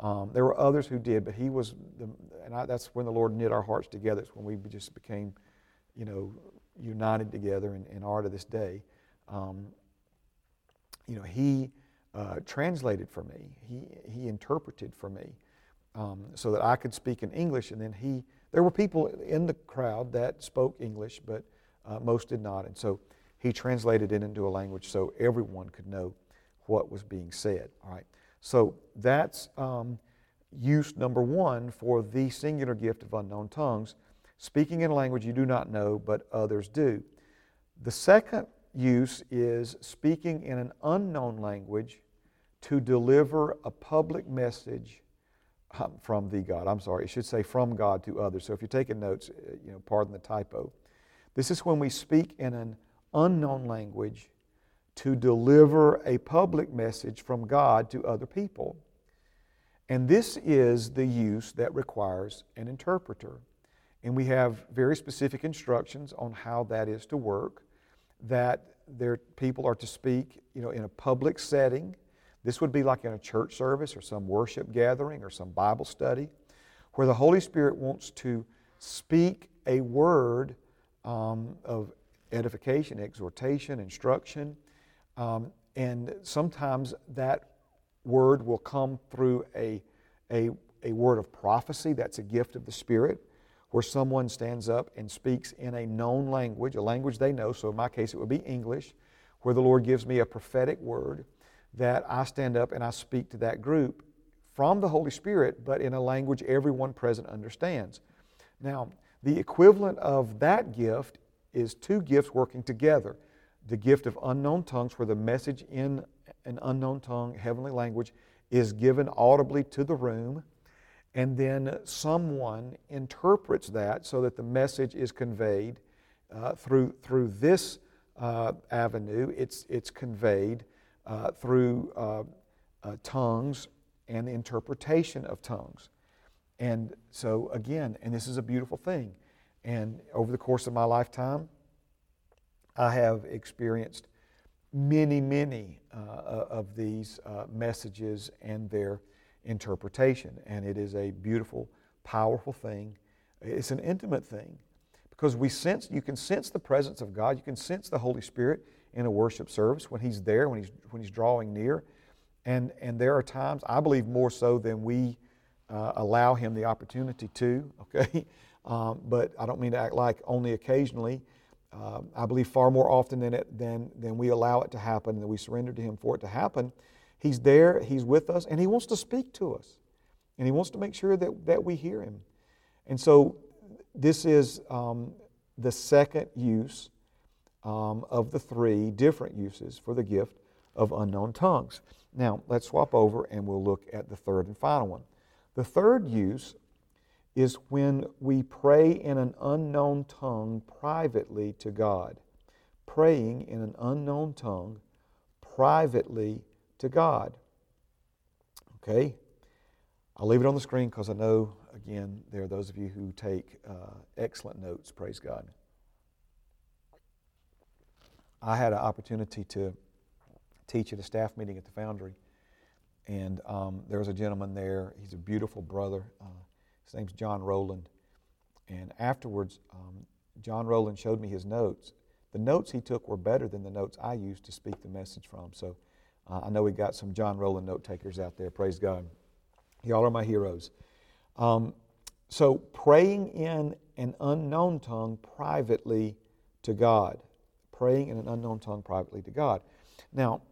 Um, there were others who did, but he was, the, and I, that's when the Lord knit our hearts together. It's when we just became, you know, united together and, and are to this day. Um, you know, he uh, translated for me. He, he interpreted for me um, so that I could speak in English. And then he, there were people in the crowd that spoke English, but uh, most did not. And so he translated it into a language so everyone could know what was being said. All right. So that's um, use number one for the singular gift of unknown tongues, speaking in a language you do not know, but others do. The second use is speaking in an unknown language to deliver a public message um, from the God. I'm sorry, it should say from God to others. So if you're taking notes, uh, you know, pardon the typo. This is when we speak in an unknown language to deliver a public message from God to other people. And this is the use that requires an interpreter. And we have very specific instructions on how that is to work that their people are to speak you know, in a public setting, This would be like in a church service or some worship gathering or some Bible study where the Holy Spirit wants to speak a word um, of edification, exhortation, instruction. Um, and sometimes that word will come through a, a, a word of prophecy. That's a gift of the Spirit, where someone stands up and speaks in a known language, a language they know. So in my case, it would be English, where the Lord gives me a prophetic word that I stand up and I speak to that group from the Holy Spirit, but in a language everyone present understands. Now, the equivalent of that gift is two gifts working together the gift of unknown tongues, where the message in an unknown tongue, heavenly language, is given audibly to the room, and then someone interprets that so that the message is conveyed uh, through, through this uh, avenue. It's, it's conveyed uh, through uh, uh, tongues and the interpretation of tongues. And so, again, and this is a beautiful thing. And over the course of my lifetime, I have experienced many, many uh, of these messages and their interpretation. And it is a beautiful, powerful thing. It's an intimate thing because we sense, you can sense the presence of God. You can sense the Holy Spirit in a worship service when He's there, when He's, when he's drawing near. And, and there are times, I believe more so than we uh, allow Him the opportunity to, [LAUGHS] okay? Um, but I don't mean to act like only occasionally. Um, I believe far more often than, it, than, than we allow it to happen, than we surrender to Him for it to happen. He's there, He's with us, and He wants to speak to us. And He wants to make sure that, that we hear Him. And so, this is um, the second use um, of the three different uses for the gift of unknown tongues. Now, let's swap over and we'll look at the third and final one. The third use is when we pray in an unknown tongue privately to God. Praying in an unknown tongue privately to God. Okay? I'll leave it on the screen because I know, again, there are those of you who take uh, excellent notes. Praise God. I had an opportunity to teach at a staff meeting at the Foundry, and um, there was a gentleman there. He's a beautiful brother. Uh, his name's John Rowland. And afterwards, um, John Rowland showed me his notes. The notes he took were better than the notes I used to speak the message from. So uh, I know we got some John Rowland note takers out there. Praise God. Y'all are my heroes. Um, so praying in an unknown tongue privately to God. Praying in an unknown tongue privately to God. Now,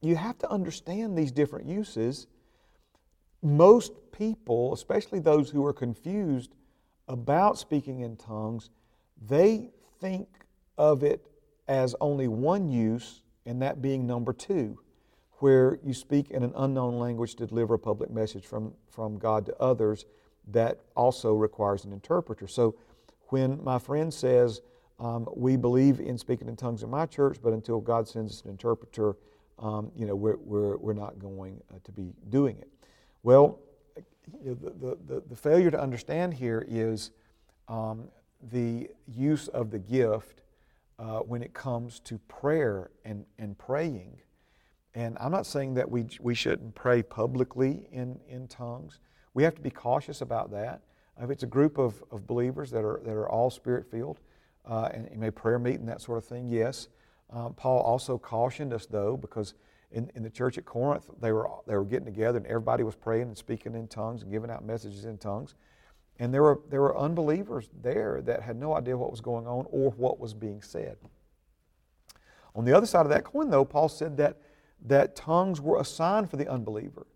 you have to understand these different uses most people, especially those who are confused about speaking in tongues, they think of it as only one use, and that being number two, where you speak in an unknown language to deliver a public message from, from God to others that also requires an interpreter. So when my friend says, um, we believe in speaking in tongues in my church, but until God sends us an interpreter, um, you know, we're, we're, we're not going uh, to be doing it. Well, the, the, the, the failure to understand here is um, the use of the gift uh, when it comes to prayer and, and praying. And I'm not saying that we, we shouldn't pray publicly in, in tongues. We have to be cautious about that. If it's a group of, of believers that are, that are all spirit filled, uh, and may prayer meeting, that sort of thing, yes. Um, Paul also cautioned us, though, because in, in the church at Corinth, they were, they were getting together and everybody was praying and speaking in tongues and giving out messages in tongues. And there were, there were unbelievers there that had no idea what was going on or what was being said. On the other side of that coin, though, Paul said that, that tongues were a sign for the unbeliever.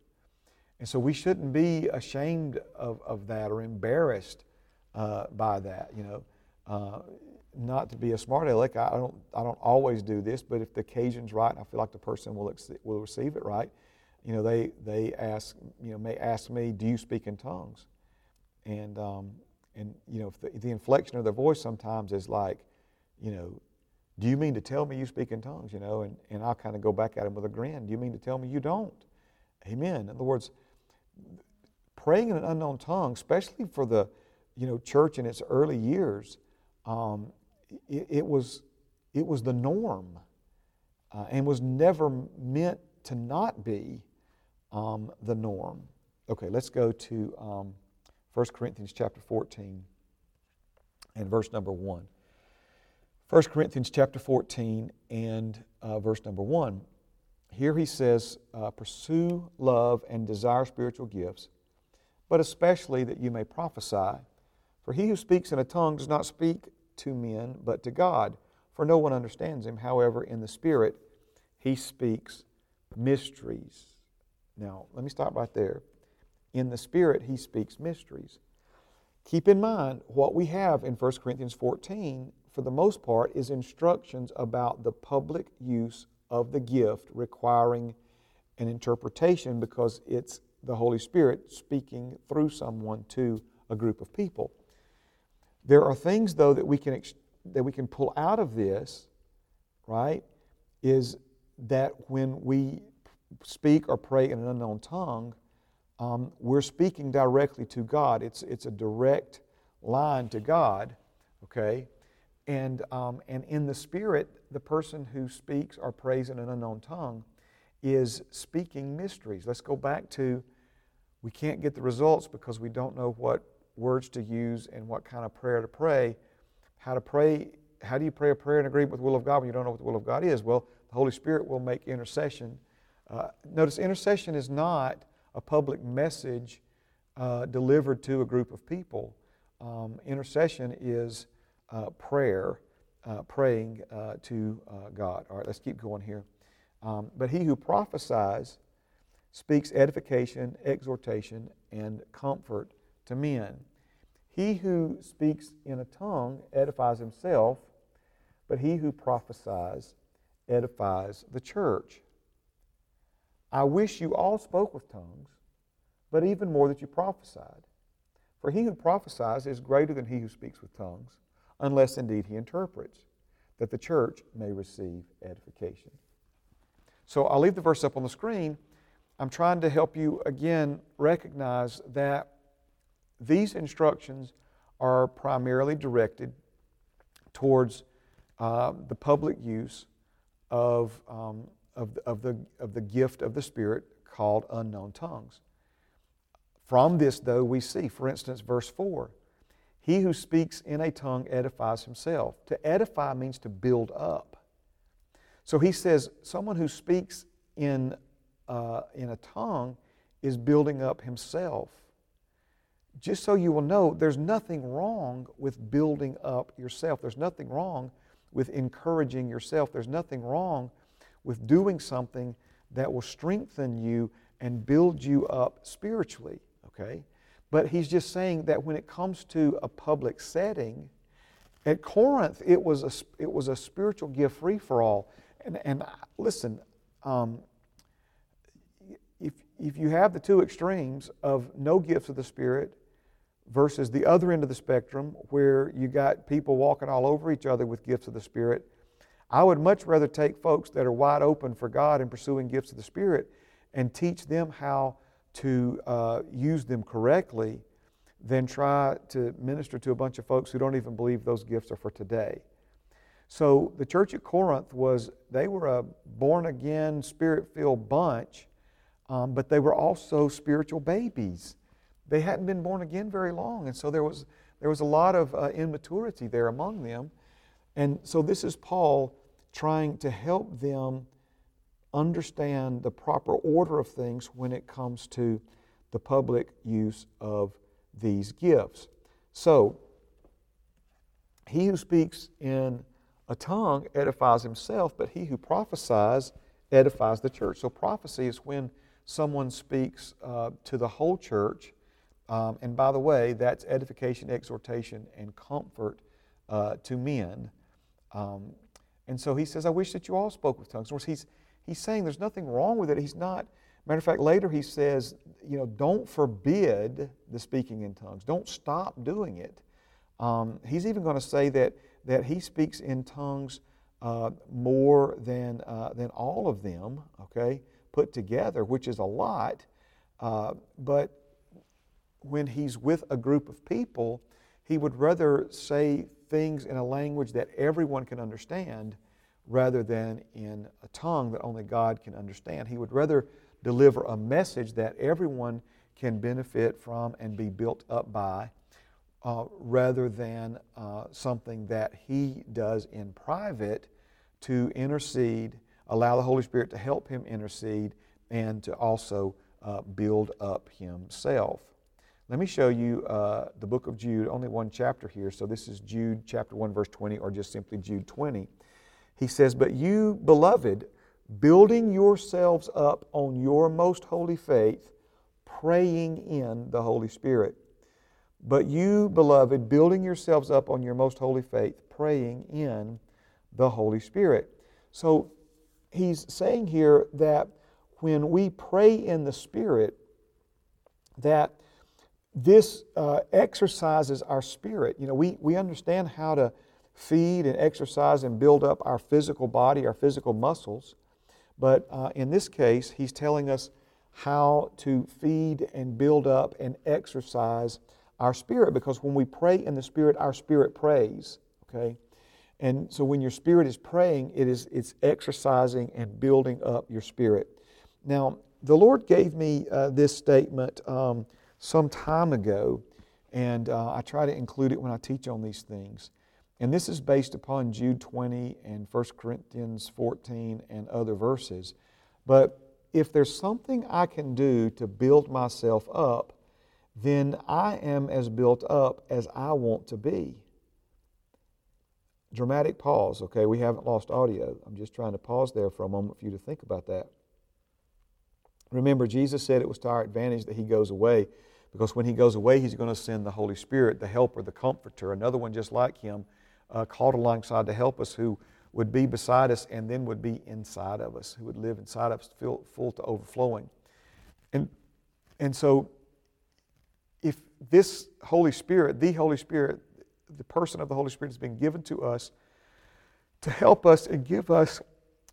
And so we shouldn't be ashamed of, of that or embarrassed uh, by that. You know, uh, not to be a smart aleck. I don't, I don't always do this, but if the occasion's right and I feel like the person will, will receive it right, you know, they, they ask, you know, may ask me, do you speak in tongues? And, um, and you know, the, the inflection of their voice sometimes is like, you know, do you mean to tell me you speak in tongues? You know, and, and I'll kind of go back at him with a grin. Do you mean to tell me you don't? Amen. In other words, praying in an unknown tongue, especially for the, you know, church in its early years, um, it, it, was, it was the norm uh, and was never meant to not be um, the norm. Okay, let's go to um, 1 Corinthians chapter 14 and verse number 1. 1 Corinthians chapter 14 and uh, verse number 1. Here he says, uh, Pursue love and desire spiritual gifts, but especially that you may prophesy. For he who speaks in a tongue does not speak to men, but to God, for no one understands him. However, in the Spirit, he speaks mysteries. Now, let me stop right there. In the Spirit, he speaks mysteries. Keep in mind, what we have in 1 Corinthians 14, for the most part, is instructions about the public use of the gift requiring an interpretation because it's the Holy Spirit speaking through someone to a group of people. There are things, though, that we can, that we can pull out of this, right? Is that when we speak or pray in an unknown tongue, um, we're speaking directly to God. It's, it's a direct line to God, okay? And, um, and in the Spirit, the person who speaks or prays in an unknown tongue is speaking mysteries. Let's go back to we can't get the results because we don't know what words to use and what kind of prayer to pray. How to pray, how do you pray a prayer in agreement with the will of God when you don't know what the will of God is? Well, the Holy Spirit will make intercession. Uh, notice, intercession is not a public message uh, delivered to a group of people. Um, intercession is uh, prayer, uh, praying uh, to uh, God. All right, let's keep going here. Um, but he who prophesies speaks edification, exhortation, and comfort to men. He who speaks in a tongue edifies himself, but he who prophesies edifies the church. I wish you all spoke with tongues, but even more that you prophesied. For he who prophesies is greater than he who speaks with tongues, unless indeed he interprets, that the church may receive edification. So I'll leave the verse up on the screen. I'm trying to help you again recognize that these instructions are primarily directed towards uh, the public use of, um, of, of, the, of the gift of the Spirit called unknown tongues. From this, though, we see, for instance, verse 4 He who speaks in a tongue edifies himself. To edify means to build up. So he says, someone who speaks in, uh, in a tongue is building up himself. Just so you will know, there's nothing wrong with building up yourself. There's nothing wrong with encouraging yourself. There's nothing wrong with doing something that will strengthen you and build you up spiritually, okay? But he's just saying that when it comes to a public setting, at Corinth, it was a, it was a spiritual gift free for all. And, and listen, um, if, if you have the two extremes of no gifts of the Spirit versus the other end of the spectrum where you got people walking all over each other with gifts of the Spirit. I would much rather take folks that are wide open for God and pursuing gifts of the Spirit and teach them how to uh, use them correctly than try to minister to a bunch of folks who don't even believe those gifts are for today. So the church at Corinth was, they were a born again, spirit filled bunch, um, but they were also spiritual babies they hadn't been born again very long, and so there was, there was a lot of uh, immaturity there among them. And so this is Paul trying to help them understand the proper order of things when it comes to the public use of these gifts. So, he who speaks in a tongue edifies himself, but he who prophesies edifies the church. So, prophecy is when someone speaks uh, to the whole church um, and by the way, that's edification, exhortation, and comfort uh, to men. Um, and so he says, I wish that you all spoke with tongues. Of course, he's, he's saying there's nothing wrong with it. He's not, matter of fact, later he says, you know, don't forbid the speaking in tongues. Don't stop doing it. Um, he's even going to say that, that he speaks in tongues uh, more than, uh, than all of them, okay, put together, which is a lot. Uh, but when he's with a group of people, he would rather say things in a language that everyone can understand rather than in a tongue that only God can understand. He would rather deliver a message that everyone can benefit from and be built up by, uh, rather than uh, something that he does in private to intercede, allow the Holy Spirit to help him intercede, and to also uh, build up himself. Let me show you uh, the book of Jude, only one chapter here. So this is Jude chapter 1, verse 20, or just simply Jude 20. He says, But you, beloved, building yourselves up on your most holy faith, praying in the Holy Spirit. But you, beloved, building yourselves up on your most holy faith, praying in the Holy Spirit. So he's saying here that when we pray in the Spirit, that this uh, exercises our spirit. You know, we, we understand how to feed and exercise and build up our physical body, our physical muscles. But uh, in this case, he's telling us how to feed and build up and exercise our spirit because when we pray in the spirit, our spirit prays. Okay? And so when your spirit is praying, it is it's exercising and building up your spirit. Now, the Lord gave me uh, this statement um, some time ago, and uh, I try to include it when I teach on these things. And this is based upon Jude 20 and 1 Corinthians 14 and other verses. But if there's something I can do to build myself up, then I am as built up as I want to be. Dramatic pause, okay? We haven't lost audio. I'm just trying to pause there for a moment for you to think about that. Remember, Jesus said it was to our advantage that He goes away because when He goes away, He's going to send the Holy Spirit, the Helper, the Comforter, another one just like Him, uh, called alongside to help us who would be beside us and then would be inside of us, who would live inside of us, full, full to overflowing. And, and so, if this Holy Spirit, the Holy Spirit, the person of the Holy Spirit has been given to us to help us and give us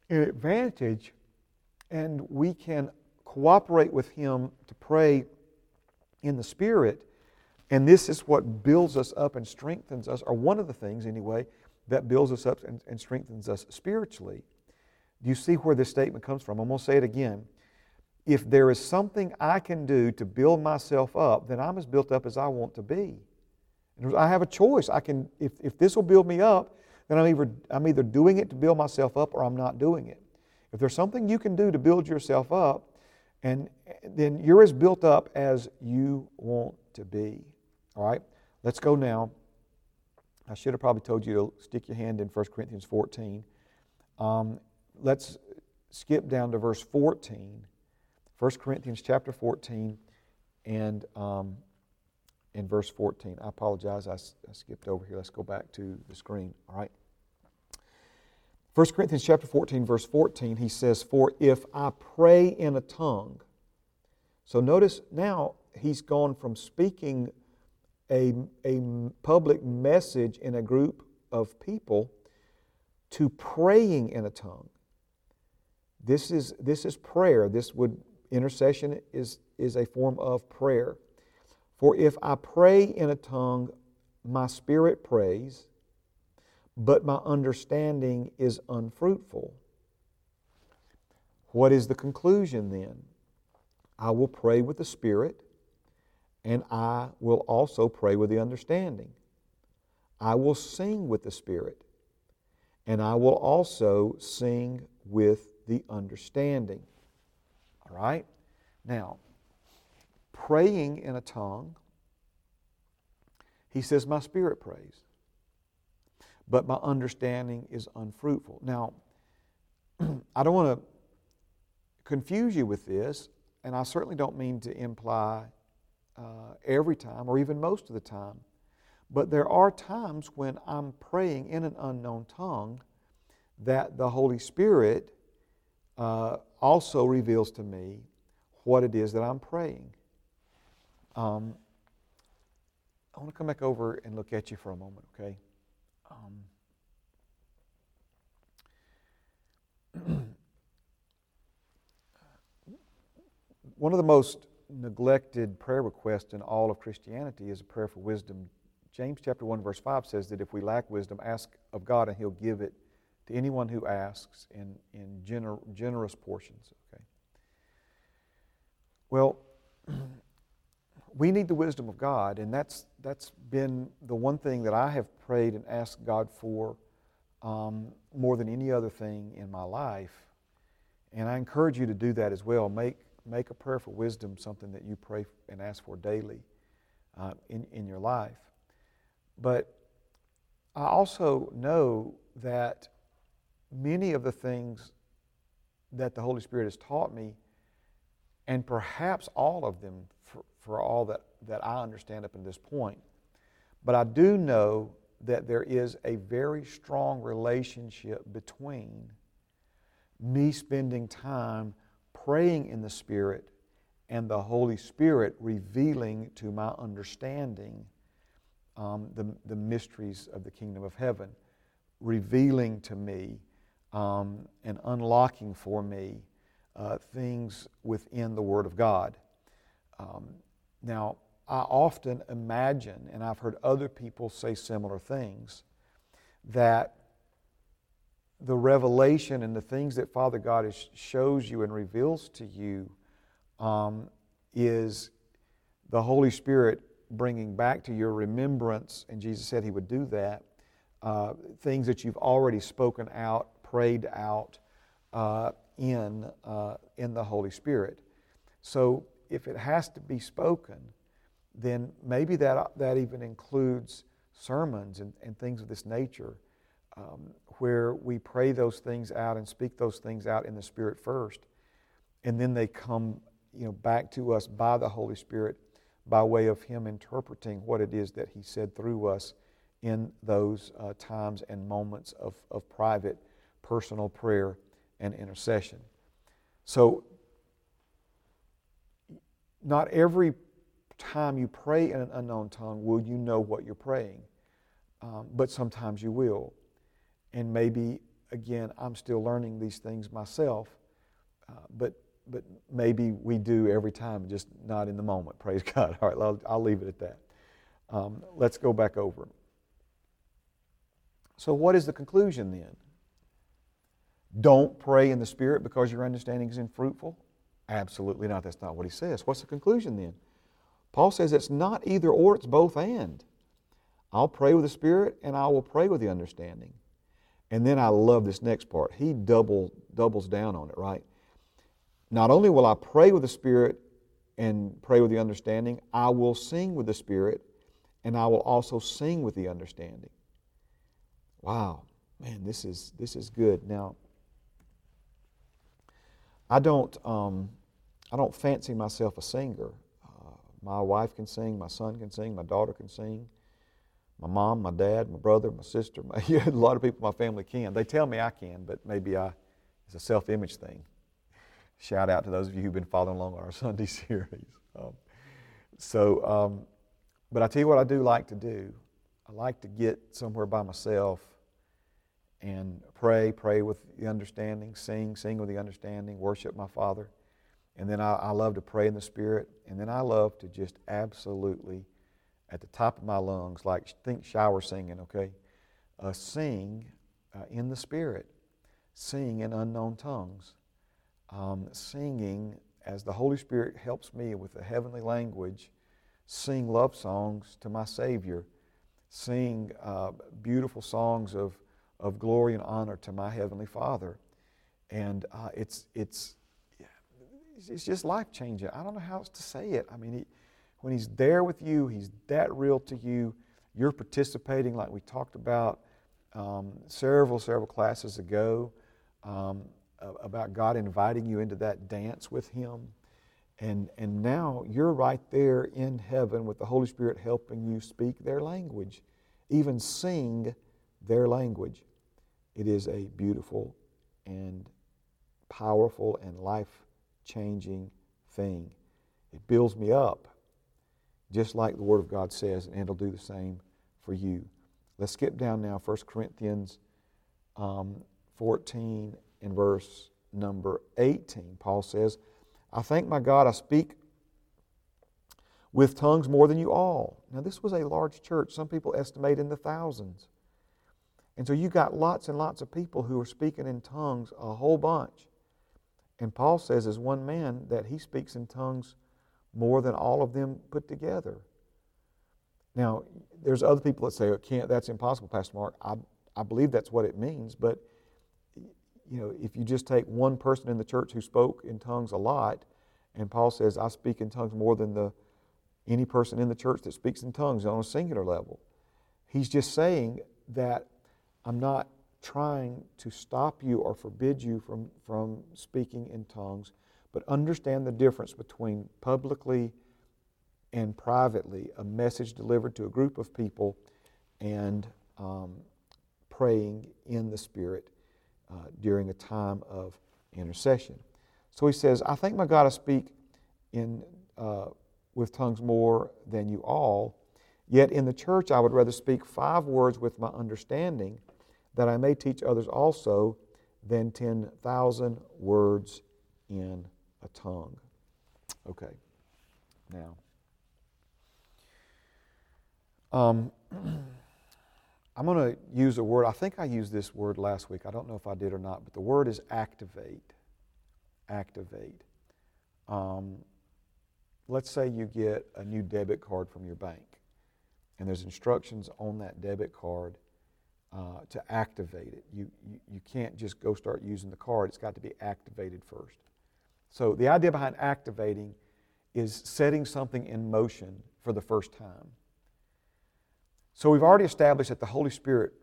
an advantage, and we can cooperate with Him to pray in the Spirit, and this is what builds us up and strengthens us, or one of the things anyway, that builds us up and, and strengthens us spiritually. Do you see where this statement comes from? I'm going to say it again. If there is something I can do to build myself up, then I'm as built up as I want to be. I have a choice. I can, if, if this will build me up, then I'm either, I'm either doing it to build myself up or I'm not doing it. If there's something you can do to build yourself up, and then you're as built up as you want to be. All right? Let's go now. I should have probably told you to stick your hand in 1 Corinthians 14. Um, let's skip down to verse 14. 1 Corinthians chapter 14 and um, in verse 14. I apologize, I, I skipped over here. Let's go back to the screen. All right. 1 Corinthians chapter 14, verse 14, he says, For if I pray in a tongue. So notice now he's gone from speaking a, a public message in a group of people to praying in a tongue. This is, this is prayer. This would intercession is, is a form of prayer. For if I pray in a tongue, my spirit prays, but my understanding is unfruitful. What is the conclusion then? I will pray with the Spirit, and I will also pray with the understanding. I will sing with the Spirit, and I will also sing with the understanding. All right? Now, praying in a tongue, he says, My spirit prays but my understanding is unfruitful. Now, [CLEARS THROAT] I don't want to confuse you with this, and I certainly don't mean to imply uh, every time or even most of the time, but there are times when I'm praying in an unknown tongue that the Holy Spirit uh, also reveals to me what it is that I'm praying. Um, I want to come back over and look at you for a moment, okay? Um, [CLEARS THROAT] one of the most neglected prayer request in all of Christianity is a prayer for wisdom. James chapter 1 verse 5 says that if we lack wisdom, ask of God and he'll give it to anyone who asks in, in gener- generous portions. Okay. Well, [CLEARS THROAT] we need the wisdom of God, and that's, that's been the one thing that I have prayed and asked God for um, more than any other thing in my life. And I encourage you to do that as well. Make, make a prayer for wisdom something that you pray and ask for daily uh, in, in your life. But I also know that many of the things that the Holy Spirit has taught me, and perhaps all of them for, for all that, that I understand up to this point, but I do know that there is a very strong relationship between me spending time praying in the Spirit and the Holy Spirit revealing to my understanding um, the, the mysteries of the kingdom of heaven, revealing to me um, and unlocking for me uh, things within the Word of God. Um, now, I often imagine, and I've heard other people say similar things, that the revelation and the things that Father God is, shows you and reveals to you um, is the Holy Spirit bringing back to your remembrance, and Jesus said He would do that, uh, things that you've already spoken out, prayed out uh, in, uh, in the Holy Spirit. So if it has to be spoken, then maybe that, that even includes sermons and, and things of this nature um, where we pray those things out and speak those things out in the Spirit first, and then they come you know, back to us by the Holy Spirit by way of Him interpreting what it is that He said through us in those uh, times and moments of, of private, personal prayer and intercession. So, not every time you pray in an unknown tongue will you know what you're praying, um, but sometimes you will. And maybe, again, I'm still learning these things myself, uh, but, but maybe we do every time, just not in the moment. [LAUGHS] Praise God. All right, I'll, I'll leave it at that. Um, let's go back over. So, what is the conclusion then? Don't pray in the Spirit because your understanding is unfruitful? Absolutely not. That's not what he says. What's the conclusion then? Paul says it's not either or, it's both and. I'll pray with the Spirit and I will pray with the understanding. And then I love this next part. He double, doubles down on it, right? Not only will I pray with the Spirit and pray with the understanding, I will sing with the Spirit and I will also sing with the understanding. Wow, man, this is, this is good. Now, I don't, um, I don't fancy myself a singer. My wife can sing, my son can sing, my daughter can sing, my mom, my dad, my brother, my sister. My, [LAUGHS] a lot of people in my family can. They tell me I can, but maybe I, it's a self image thing. Shout out to those of you who've been following along on our [LAUGHS] Sunday series. Um, so, um, but I tell you what I do like to do. I like to get somewhere by myself and pray, pray with the understanding, sing, sing with the understanding, worship my Father. And then I, I, love to pray in the Spirit. And then I love to just absolutely, at the top of my lungs, like think shower singing, okay? Uh, sing uh, in the Spirit, sing in unknown tongues, um, singing as the Holy Spirit helps me with the heavenly language, sing love songs to my Savior, sing uh, beautiful songs of, of glory and honor to my Heavenly Father. And uh, it's, it's, it's just life changing. I don't know how else to say it. I mean, he, when He's there with you, He's that real to you. You're participating, like we talked about um, several, several classes ago, um, about God inviting you into that dance with Him. And, and now you're right there in heaven with the Holy Spirit helping you speak their language, even sing their language. It is a beautiful and powerful and life changing thing. It builds me up, just like the Word of God says, and it'll do the same for you. Let's skip down now, 1 Corinthians um, 14 and verse number 18. Paul says, I thank my God I speak with tongues more than you all. Now, this was a large church. Some people estimate in the thousands. And so you got lots and lots of people who are speaking in tongues, a whole bunch. And Paul says, as one man, that he speaks in tongues more than all of them put together. Now, there's other people that say, oh, can't, that's impossible, Pastor Mark. I, I believe that's what it means, but you know, if you just take one person in the church who spoke in tongues a lot, and Paul says, I speak in tongues more than the, any person in the church that speaks in tongues on a singular level. He's just saying that I'm not trying to stop you or forbid you from, from speaking in tongues, but understand the difference between publicly and privately a message delivered to a group of people and um, praying in the Spirit uh, during a time of intercession. So he says, I think my God I speak in, uh, with tongues more than you all, yet in the church I would rather speak five words with my understanding that I may teach others also than 10,000 words in a tongue. Okay, now. Um, [CLEARS THROAT] I'm going to use a word. I think I used this word last week. I don't know if I did or not, but the word is activate. Activate. Um, let's say you get a new debit card from your bank, and there's instructions on that debit card uh, to activate it. You, you, you can't just go start using the card, it's got to be activated first. So, the idea behind activating is setting something in motion for the first time. So, we've already established that the Holy Spirit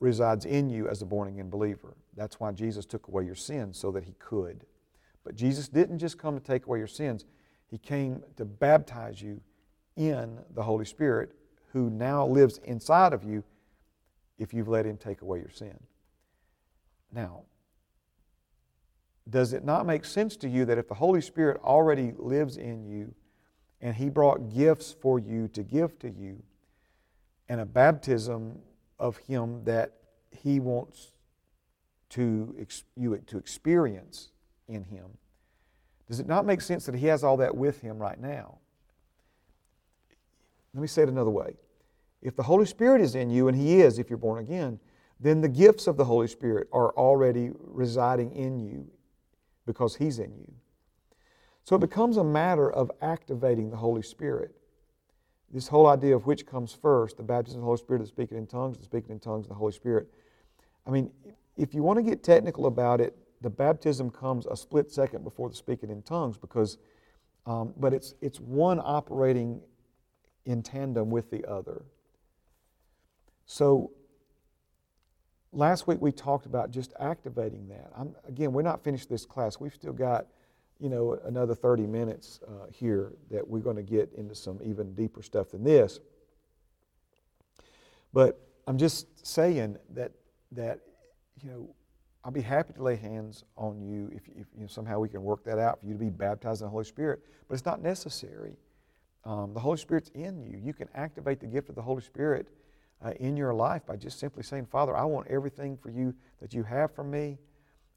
resides in you as a born again believer. That's why Jesus took away your sins so that He could. But Jesus didn't just come to take away your sins, He came to baptize you in the Holy Spirit who now lives inside of you if you've let Him take away your sin. Now, does it not make sense to you that if the Holy Spirit already lives in you and He brought gifts for you to give to you, and a baptism of Him that He wants to you to experience in Him, does it not make sense that He has all that with Him right now? Let me say it another way. If the Holy Spirit is in you, and He is if you're born again, then the gifts of the Holy Spirit are already residing in you because He's in you. So it becomes a matter of activating the Holy Spirit. This whole idea of which comes first the baptism of the Holy Spirit, the speaking in tongues, the speaking in tongues, and the Holy Spirit. I mean, if you want to get technical about it, the baptism comes a split second before the speaking in tongues because, um, but it's, it's one operating in tandem with the other. So last week we talked about just activating that. I'm, again, we're not finished this class. We've still got, you know, another 30 minutes uh, here that we're going to get into some even deeper stuff than this. But I'm just saying that that you know I'll be happy to lay hands on you if, if you know, somehow we can work that out for you to be baptized in the Holy Spirit. But it's not necessary. Um, the Holy Spirit's in you. You can activate the gift of the Holy Spirit uh, in your life by just simply saying, Father, I want everything for you that you have for me.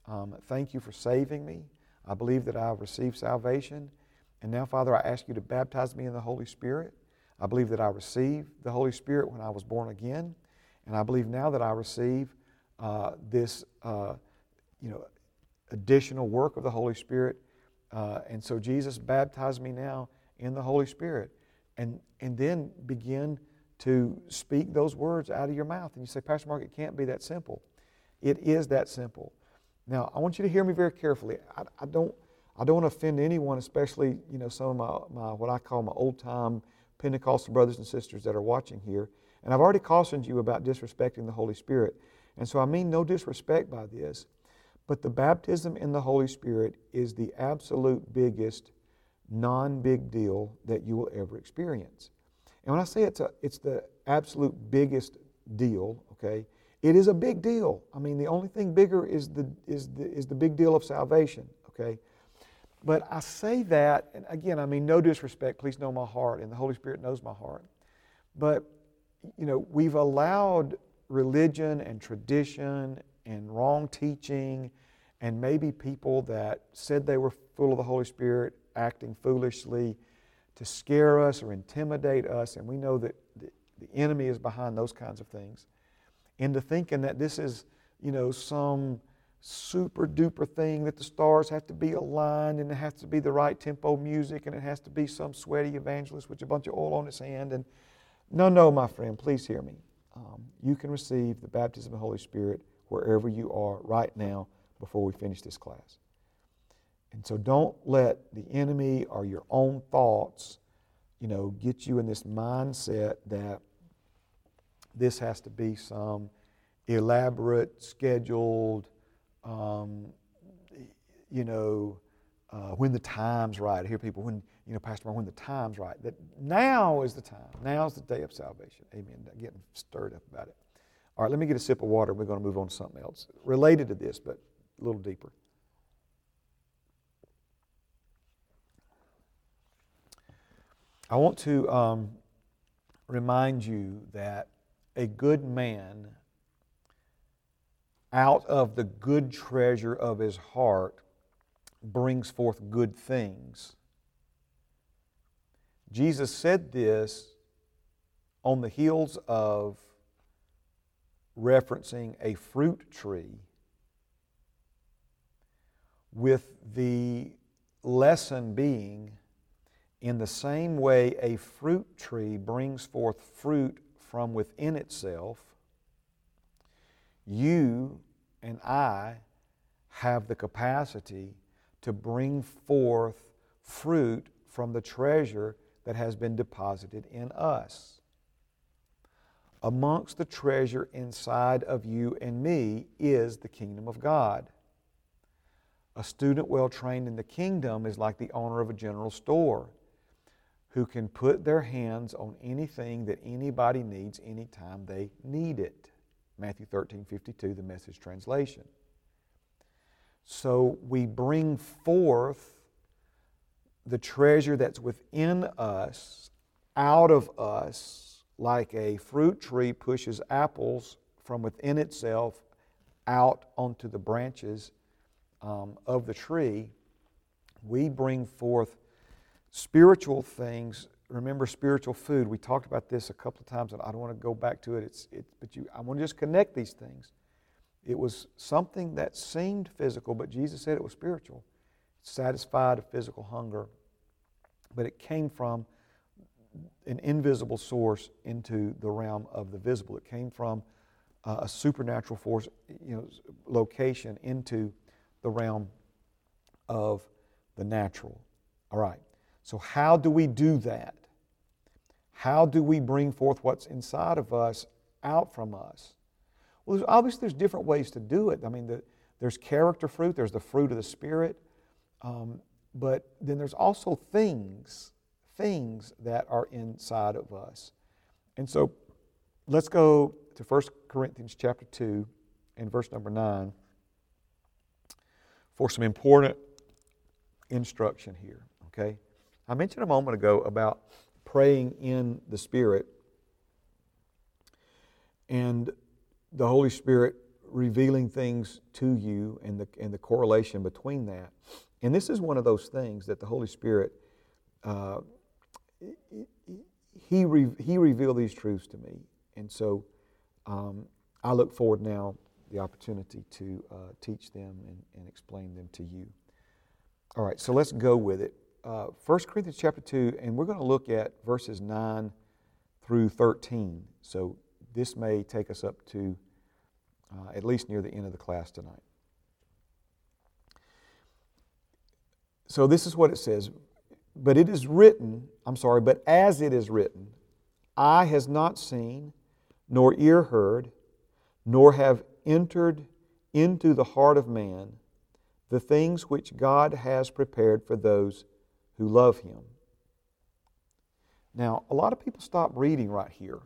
Um, thank you for saving me. I believe that I've received salvation. And now, Father, I ask you to baptize me in the Holy Spirit. I believe that I received the Holy Spirit when I was born again. And I believe now that I receive uh, this uh, you know, additional work of the Holy Spirit. Uh, and so Jesus baptized me now in the Holy Spirit. And, and then begin to speak those words out of your mouth. And you say, Pastor Mark, it can't be that simple. It is that simple. Now, I want you to hear me very carefully. I, I don't, I don't offend anyone, especially you know some of my, my what I call my old time Pentecostal brothers and sisters that are watching here. And I've already cautioned you about disrespecting the Holy Spirit. And so I mean no disrespect by this. But the baptism in the Holy Spirit is the absolute biggest non big deal that you will ever experience. And when I say it's, a, it's the absolute biggest deal, okay, it is a big deal. I mean, the only thing bigger is the, is the, is the big deal of salvation, okay? But I say that, and again, I mean, no disrespect, please know my heart, and the Holy Spirit knows my heart. But, you know, we've allowed religion and tradition and wrong teaching and maybe people that said they were full of the Holy Spirit acting foolishly to scare us or intimidate us, and we know that the, enemy is behind those kinds of things, into thinking that this is, you know, some super duper thing that the stars have to be aligned and it has to be the right tempo music and it has to be some sweaty evangelist with a bunch of oil on his hand. And no, no, my friend, please hear me. Um, you can receive the baptism of the Holy Spirit wherever you are right now before we finish this class. And so don't let the enemy or your own thoughts, you know, get you in this mindset that this has to be some elaborate, scheduled, um, you know, uh, when the time's right. I hear people when, you know, Pastor Mark, when the time's right. That now is the time. Now is the day of salvation. Amen. Getting stirred up about it. All right, let me get a sip of water. We're going to move on to something else related to this, but a little deeper. I want to um, remind you that a good man out of the good treasure of his heart brings forth good things. Jesus said this on the heels of referencing a fruit tree with the lesson being in the same way a fruit tree brings forth fruit from within itself you and I have the capacity to bring forth fruit from the treasure that has been deposited in us. Amongst the treasure inside of you and me is the kingdom of God. A student well trained in the kingdom is like the owner of a general store who can put their hands on anything that anybody needs anytime they need it. Matthew 13, 52, the message translation. So we bring forth the treasure that's within us out of us like a fruit tree pushes apples from within itself out onto the branches um, of the tree. We bring forth spiritual things remember spiritual food. We talked about this a couple of times, and I don't want to go back to it. It's, it, but you, I want to just connect these things. It was something that seemed physical, but Jesus said it was spiritual. It satisfied a physical hunger, but it came from an invisible source into the realm of the visible. It came from uh, a supernatural force, you know, location into the realm of the natural. All right. So, how do we do that? How do we bring forth what's inside of us out from us? Well, there's, obviously, there's different ways to do it. I mean, the, there's character fruit, there's the fruit of the Spirit, um, but then there's also things, things that are inside of us. And so, let's go to 1 Corinthians chapter 2 and verse number 9 for some important instruction here, okay? I mentioned a moment ago about praying in the Spirit and the Holy Spirit revealing things to you and the, and the correlation between that. And this is one of those things that the Holy Spirit, uh, he, re, he revealed these truths to me. And so um, I look forward now the opportunity to uh, teach them and, and explain them to you. All right, so let's go with it uh, 1 Corinthians chapter 2, and we're going to look at verses 9 through 13. So this may take us up to uh, at least near the end of the class tonight. So this is what it says. But it is written, I'm sorry, but as it is written, eye has not seen, nor ear heard, nor have entered into the heart of man the things which God has prepared for those who love him. Now, a lot of people stop reading right here.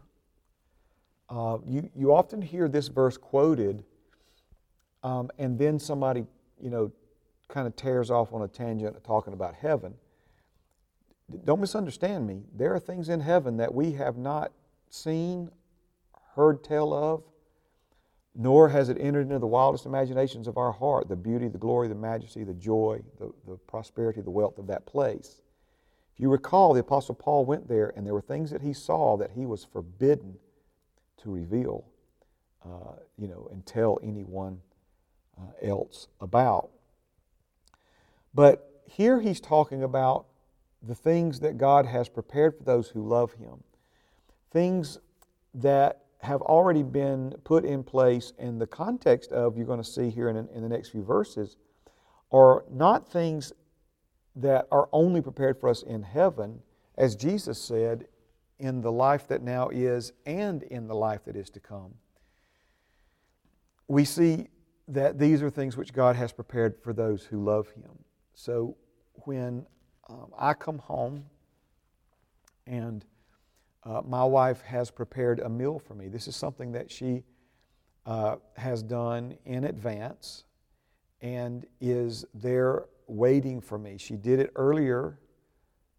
Uh, you, you often hear this verse quoted, um, and then somebody, you know, kind of tears off on a tangent talking about heaven. Don't misunderstand me. There are things in heaven that we have not seen, heard tell of, nor has it entered into the wildest imaginations of our heart the beauty, the glory, the majesty, the joy, the, the prosperity, the wealth of that place. If you recall, the Apostle Paul went there, and there were things that he saw that he was forbidden to reveal, uh, you know, and tell anyone uh, else about. But here he's talking about the things that God has prepared for those who love him, things that have already been put in place in the context of, you're going to see here in, in the next few verses, are not things that are only prepared for us in heaven, as Jesus said, in the life that now is and in the life that is to come. We see that these are things which God has prepared for those who love Him. So when um, I come home and uh, my wife has prepared a meal for me, this is something that she uh, has done in advance and is there waiting for me. She did it earlier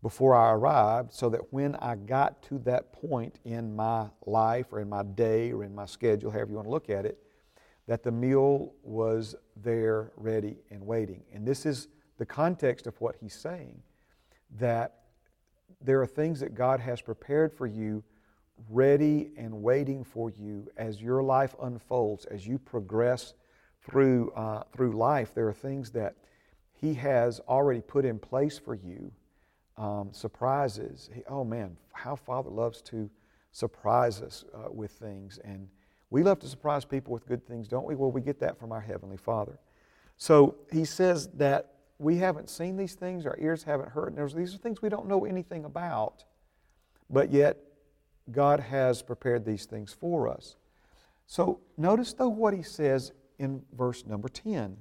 before I arrived so that when I got to that point in my life or in my day or in my schedule, however you want to look at it, that the meal was there ready and waiting. And this is the context of what he's saying that there are things that God has prepared for you ready and waiting for you as your life unfolds, as you progress through, uh, through life. There are things that He has already put in place for you. Um, surprises. He, oh man, how Father loves to surprise us uh, with things. And we love to surprise people with good things, don't we? Well, we get that from our Heavenly Father. So He says that we haven't seen these things, our ears haven't heard. And these are things we don't know anything about, but yet God has prepared these things for us. So notice, though, what he says in verse number 10.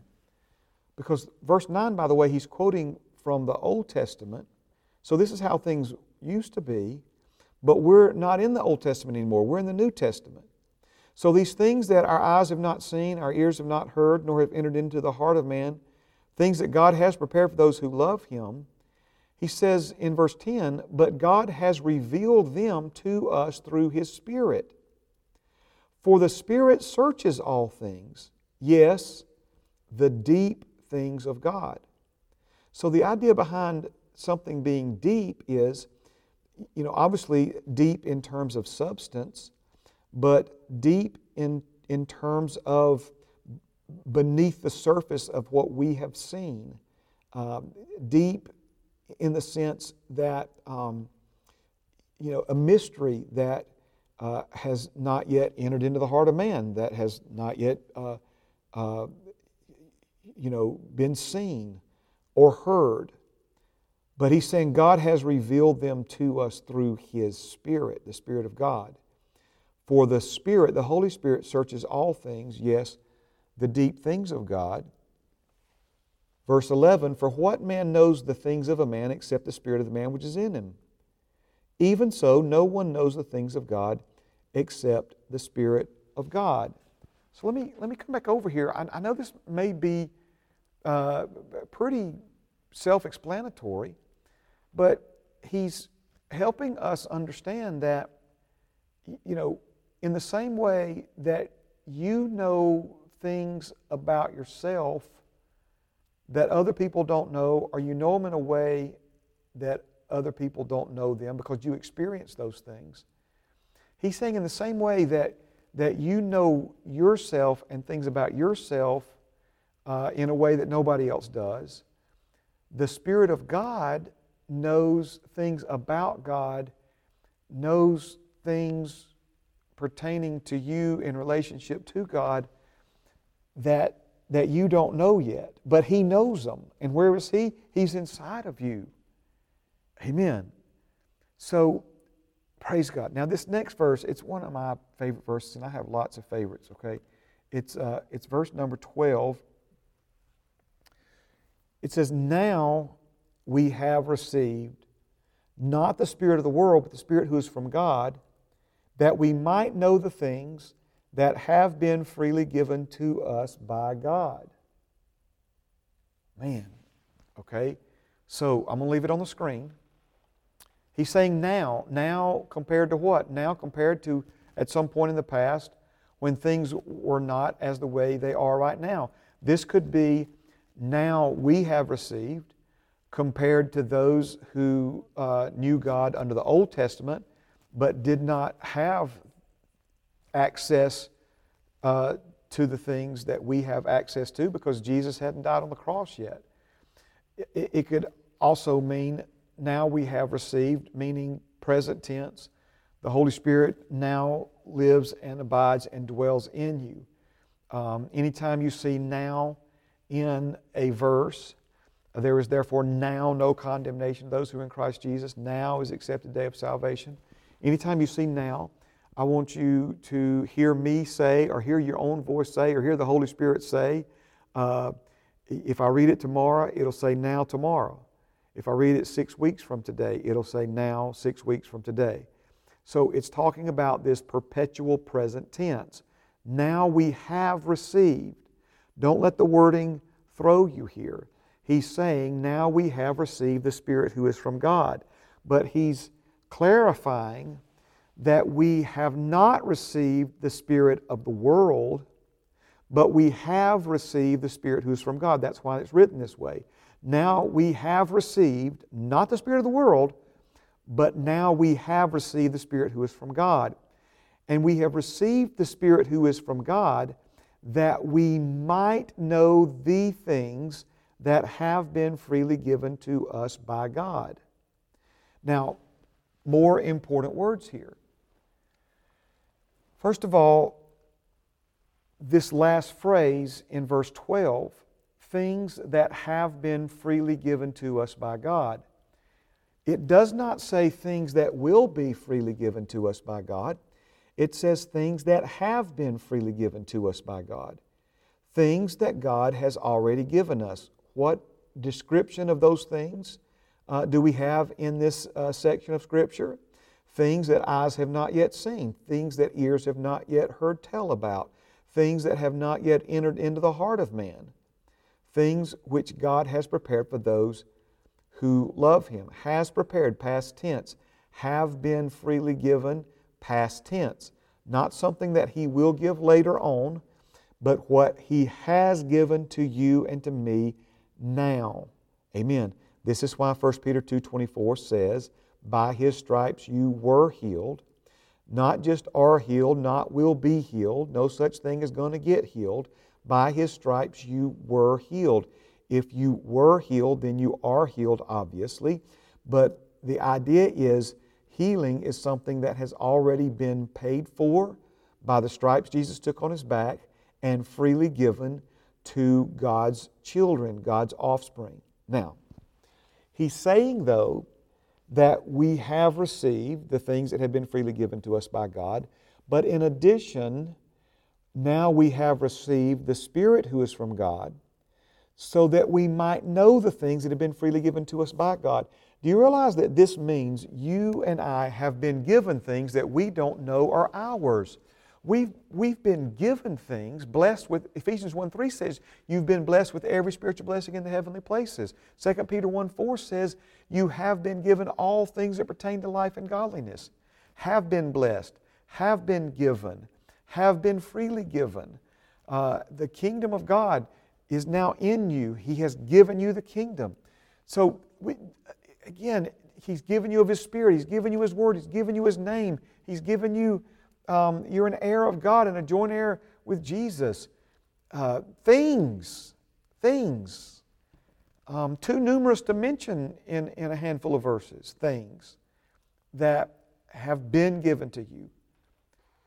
Because verse 9, by the way, he's quoting from the Old Testament. So this is how things used to be, but we're not in the Old Testament anymore. We're in the New Testament. So these things that our eyes have not seen, our ears have not heard, nor have entered into the heart of man, things that God has prepared for those who love Him, he says in verse 10, But God has revealed them to us through His Spirit. For the Spirit searches all things, yes, the deep things of God. So the idea behind something being deep is, you know, obviously deep in terms of substance, but deep in, in terms of beneath the surface of what we have seen. Um, deep in the sense that, um, you know, a mystery that uh, has not yet entered into the heart of man, that has not yet, uh, uh, you know, been seen or heard. But he's saying God has revealed them to us through his Spirit, the Spirit of God. For the Spirit, the Holy Spirit, searches all things, yes, the deep things of God. Verse 11 For what man knows the things of a man except the spirit of the man which is in him? Even so, no one knows the things of God except the Spirit of God. So let me, let me come back over here. I, I know this may be uh, pretty self explanatory, but he's helping us understand that, you know, in the same way that you know things about yourself that other people don't know, or you know them in a way that other people don't know them because you experience those things. He's saying in the same way that, that you know yourself and things about yourself uh, in a way that nobody else does, the Spirit of God knows things about God, knows things pertaining to you in relationship to God that, that you don't know yet, but He knows them. And where is He? He's inside of you. Amen. So, praise God. Now, this next verse, it's one of my favorite verses, and I have lots of favorites, okay? It's, uh, it's verse number 12. It says, Now we have received not the Spirit of the world, but the Spirit who is from God, that we might know the things that have been freely given to us by God. Man, okay? So I'm going to leave it on the screen. He's saying now, now compared to what? Now compared to at some point in the past when things were not as the way they are right now. This could be now we have received compared to those who uh, knew God under the Old Testament but did not have access uh, to the things that we have access to because Jesus hadn't died on the cross yet. It, it could also mean now we have received, meaning present tense. The Holy Spirit now lives and abides and dwells in you. Um, anytime you see now in a verse, there is therefore now no condemnation. Those who are in Christ Jesus, now is accepted day of salvation. Anytime you see now, I want you to hear me say, or hear your own voice say, or hear the Holy Spirit say. Uh, if I read it tomorrow, it'll say now tomorrow. If I read it six weeks from today, it'll say now six weeks from today. So it's talking about this perpetual present tense. Now we have received. Don't let the wording throw you here. He's saying, now we have received the Spirit who is from God. But he's clarifying that we have not received the Spirit of the world, but we have received the Spirit who is from God. That's why it's written this way. Now we have received not the Spirit of the world, but now we have received the Spirit who is from God. And we have received the Spirit who is from God that we might know the things that have been freely given to us by God. Now, more important words here. First of all, this last phrase in verse 12 things that have been freely given to us by God. It does not say things that will be freely given to us by God. It says things that have been freely given to us by God. Things that God has already given us. What description of those things uh, do we have in this uh, section of Scripture? Things that eyes have not yet seen, things that ears have not yet heard tell about, things that have not yet entered into the heart of man, things which God has prepared for those who love Him. Has prepared, past tense, have been freely given, past tense. Not something that He will give later on, but what He has given to you and to me now. Amen. This is why 1 Peter 2.24 says, by his stripes you were healed. Not just are healed, not will be healed. No such thing is going to get healed. By his stripes you were healed. If you were healed, then you are healed, obviously. But the idea is healing is something that has already been paid for by the stripes Jesus took on his back and freely given to God's children, God's offspring. Now, he's saying, though, that we have received the things that have been freely given to us by God, but in addition, now we have received the Spirit who is from God, so that we might know the things that have been freely given to us by God. Do you realize that this means you and I have been given things that we don't know are ours? We've, we've been given things, blessed with, Ephesians 1 3 says, you've been blessed with every spiritual blessing in the heavenly places. 2 Peter 1 4 says, you have been given all things that pertain to life and godliness. Have been blessed, have been given, have been freely given. Uh, the kingdom of God is now in you. He has given you the kingdom. So, we, again, He's given you of His Spirit, He's given you His Word, He's given you His name, He's given you um, you're an heir of God and a joint heir with Jesus. Uh, things, things, um, too numerous to mention in, in a handful of verses, things that have been given to you.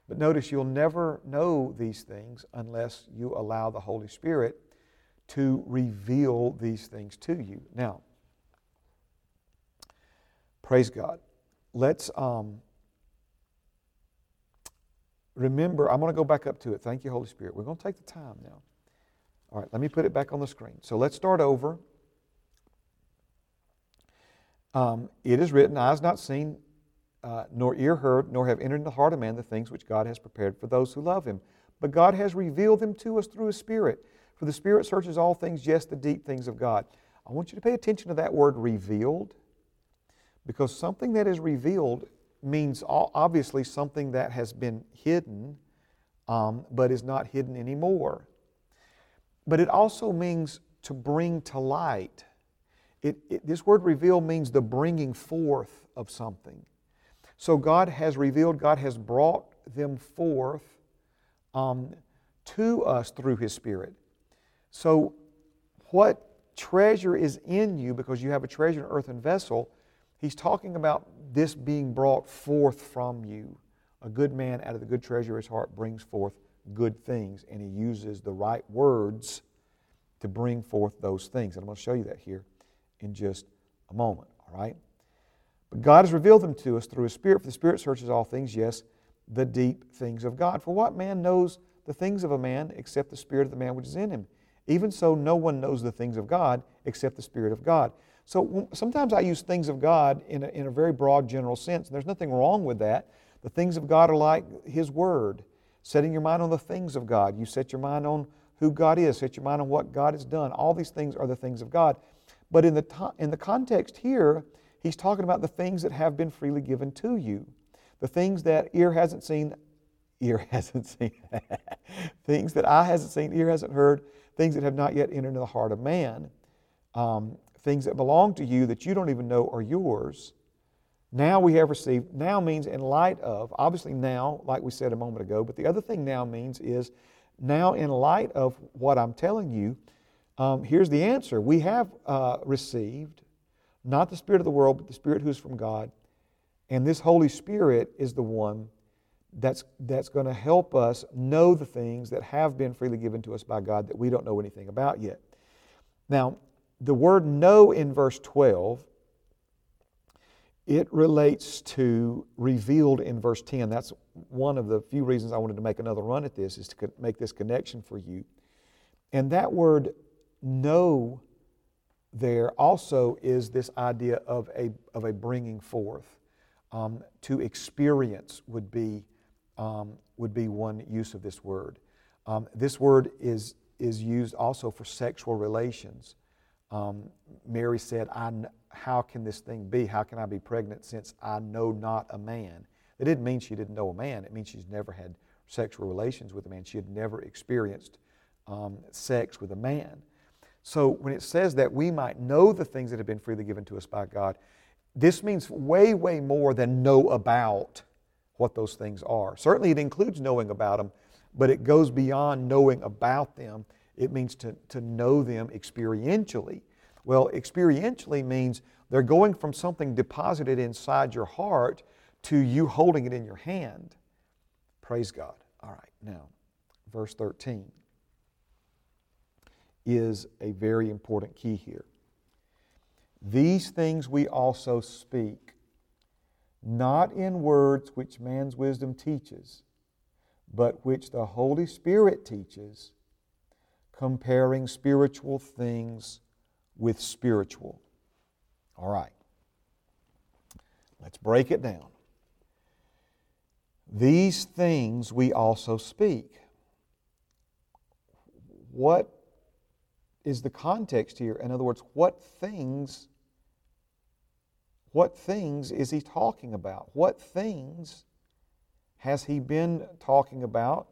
But notice you'll never know these things unless you allow the Holy Spirit to reveal these things to you. Now, praise God. Let's um, remember, I'm going to go back up to it. Thank you, Holy Spirit. We're going to take the time now. All right, let me put it back on the screen. So let's start over. Um, it is written, Eyes not seen, uh, nor ear heard, nor have entered in the heart of man the things which God has prepared for those who love him. But God has revealed them to us through his Spirit. For the Spirit searches all things, yes, the deep things of God. I want you to pay attention to that word revealed, because something that is revealed means obviously something that has been hidden um, but is not hidden anymore. But it also means to bring to light. It, it, this word reveal means the bringing forth of something. So God has revealed, God has brought them forth um, to us through His Spirit. So, what treasure is in you because you have a treasure in earthen vessel? He's talking about this being brought forth from you. A good man out of the good treasure of his heart brings forth good things, and he uses the right words to bring forth those things. And I'm going to show you that here in just a moment, all right? But God has revealed them to us through His Spirit, for the Spirit searches all things, yes, the deep things of God. For what man knows the things of a man except the Spirit of the man which is in him? Even so, no one knows the things of God except the Spirit of God. So sometimes I use things of God in a, in a very broad, general sense, and there's nothing wrong with that. The things of God are like His Word, setting your mind on the things of God. You set your mind on who God is, set your mind on what God has done. All these things are the things of God. But in the, to- in the context here, he's talking about the things that have been freely given to you. The things that ear hasn't seen, ear [LAUGHS] hasn't seen, things that eye hasn't seen, ear hasn't heard, things that have not yet entered into the heart of man, um, things that belong to you that you don't even know are yours. Now we have received, now means in light of, obviously now, like we said a moment ago, but the other thing now means is now in light of what I'm telling you, um, here's the answer. We have uh, received not the Spirit of the world, but the Spirit who is from God. And this Holy Spirit is the one that's, that's going to help us know the things that have been freely given to us by God that we don't know anything about yet. Now, the word know in verse 12 it relates to revealed in verse 10. That's one of the few reasons I wanted to make another run at this, is to make this connection for you. And that word know there also is this idea of a, of a bringing forth. Um, to experience would be, um, would be one use of this word. Um, this word is, is used also for sexual relations. Um, Mary said, I, How can this thing be? How can I be pregnant since I know not a man? It didn't mean she didn't know a man, it means she's never had sexual relations with a man. She had never experienced um, sex with a man. So when it says that we might know the things that have been freely given to us by God, this means way, way more than know about what those things are. Certainly it includes knowing about them, but it goes beyond knowing about them it means to, to know them experientially. Well, experientially means they're going from something deposited inside your heart to you holding it in your hand. Praise God. All right, now, verse 13 is a very important key here. These things we also speak, not in words which man's wisdom teaches, but which the Holy Spirit teaches comparing spiritual things with spiritual. All right. Let's break it down. These things we also speak. What is the context here? In other words, what things what things is he talking about? What things has he been talking about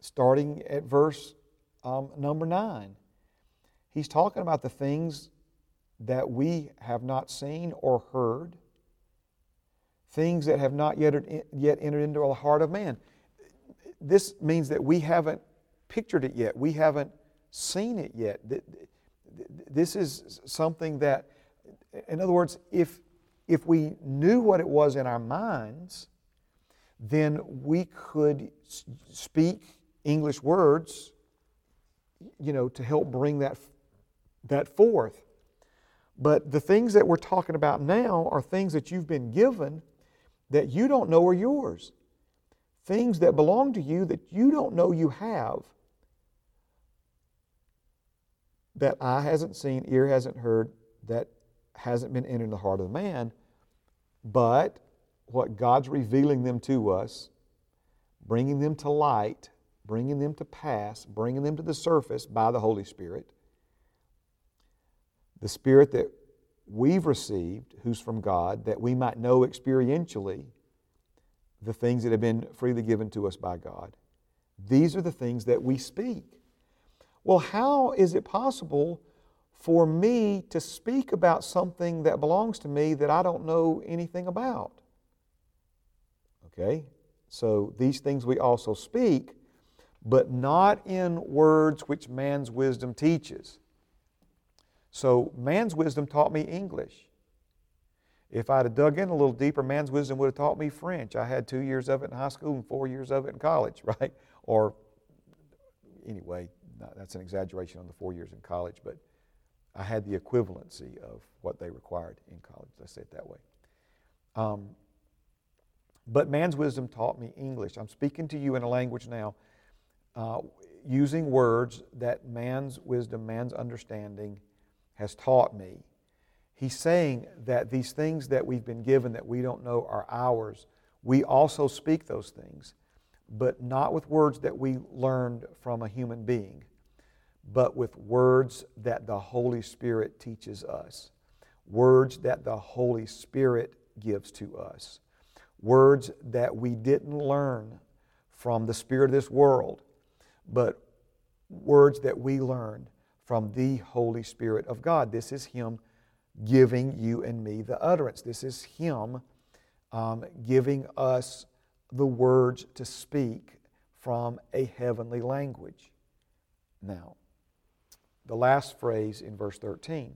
starting at verse um, number nine. He's talking about the things that we have not seen or heard, things that have not yet, yet entered into the heart of man. This means that we haven't pictured it yet, we haven't seen it yet. This is something that, in other words, if, if we knew what it was in our minds, then we could speak English words you know, to help bring that, that forth. But the things that we're talking about now are things that you've been given that you don't know are yours. Things that belong to you that you don't know you have. That eye hasn't seen, ear hasn't heard, that hasn't been entered in the heart of the man. But what God's revealing them to us, bringing them to light, bringing them to pass, bringing them to the surface by the Holy Spirit. The Spirit that we've received, who's from God, that we might know experientially the things that have been freely given to us by God. These are the things that we speak. Well, how is it possible for me to speak about something that belongs to me that I don't know anything about? Okay, so these things we also speak but not in words which man's wisdom teaches. So, man's wisdom taught me English. If I'd have dug in a little deeper, man's wisdom would have taught me French. I had two years of it in high school and four years of it in college, [LAUGHS] right? Or, anyway, that's an exaggeration on the four years in college, but I had the equivalency of what they required in college. Let's say it that way. Um, but man's wisdom taught me English. I'm speaking to you in a language now uh, using words that man's wisdom, man's understanding has taught me. He's saying that these things that we've been given that we don't know are ours, we also speak those things, but not with words that we learned from a human being, but with words that the Holy Spirit teaches us, words that the Holy Spirit gives to us, words that we didn't learn from the Spirit of this world, but words that we learned from the Holy Spirit of God. This is Him giving you and me the utterance. This is Him um, giving us the words to speak from a heavenly language. Now, the last phrase in verse 13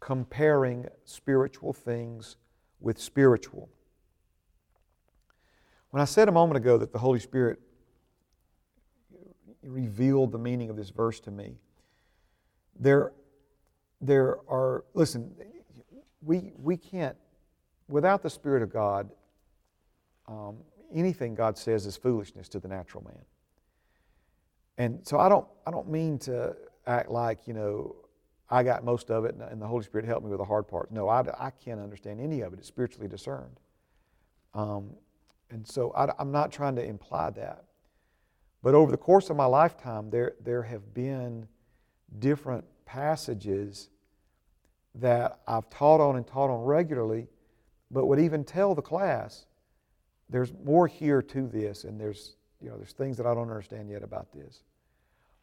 comparing spiritual things with spiritual. When I said a moment ago that the Holy Spirit revealed the meaning of this verse to me, there, there are, listen, we, we can't, without the Spirit of God, um, anything God says is foolishness to the natural man. And so I don't, I don't mean to act like, you know, I got most of it and the Holy Spirit helped me with the hard parts. No, I, I can't understand any of it. It's spiritually discerned. Um, and so I, I'm not trying to imply that. But over the course of my lifetime, there, there have been different passages that I've taught on and taught on regularly, but would even tell the class, there's more here to this, and there's, you know, there's things that I don't understand yet about this.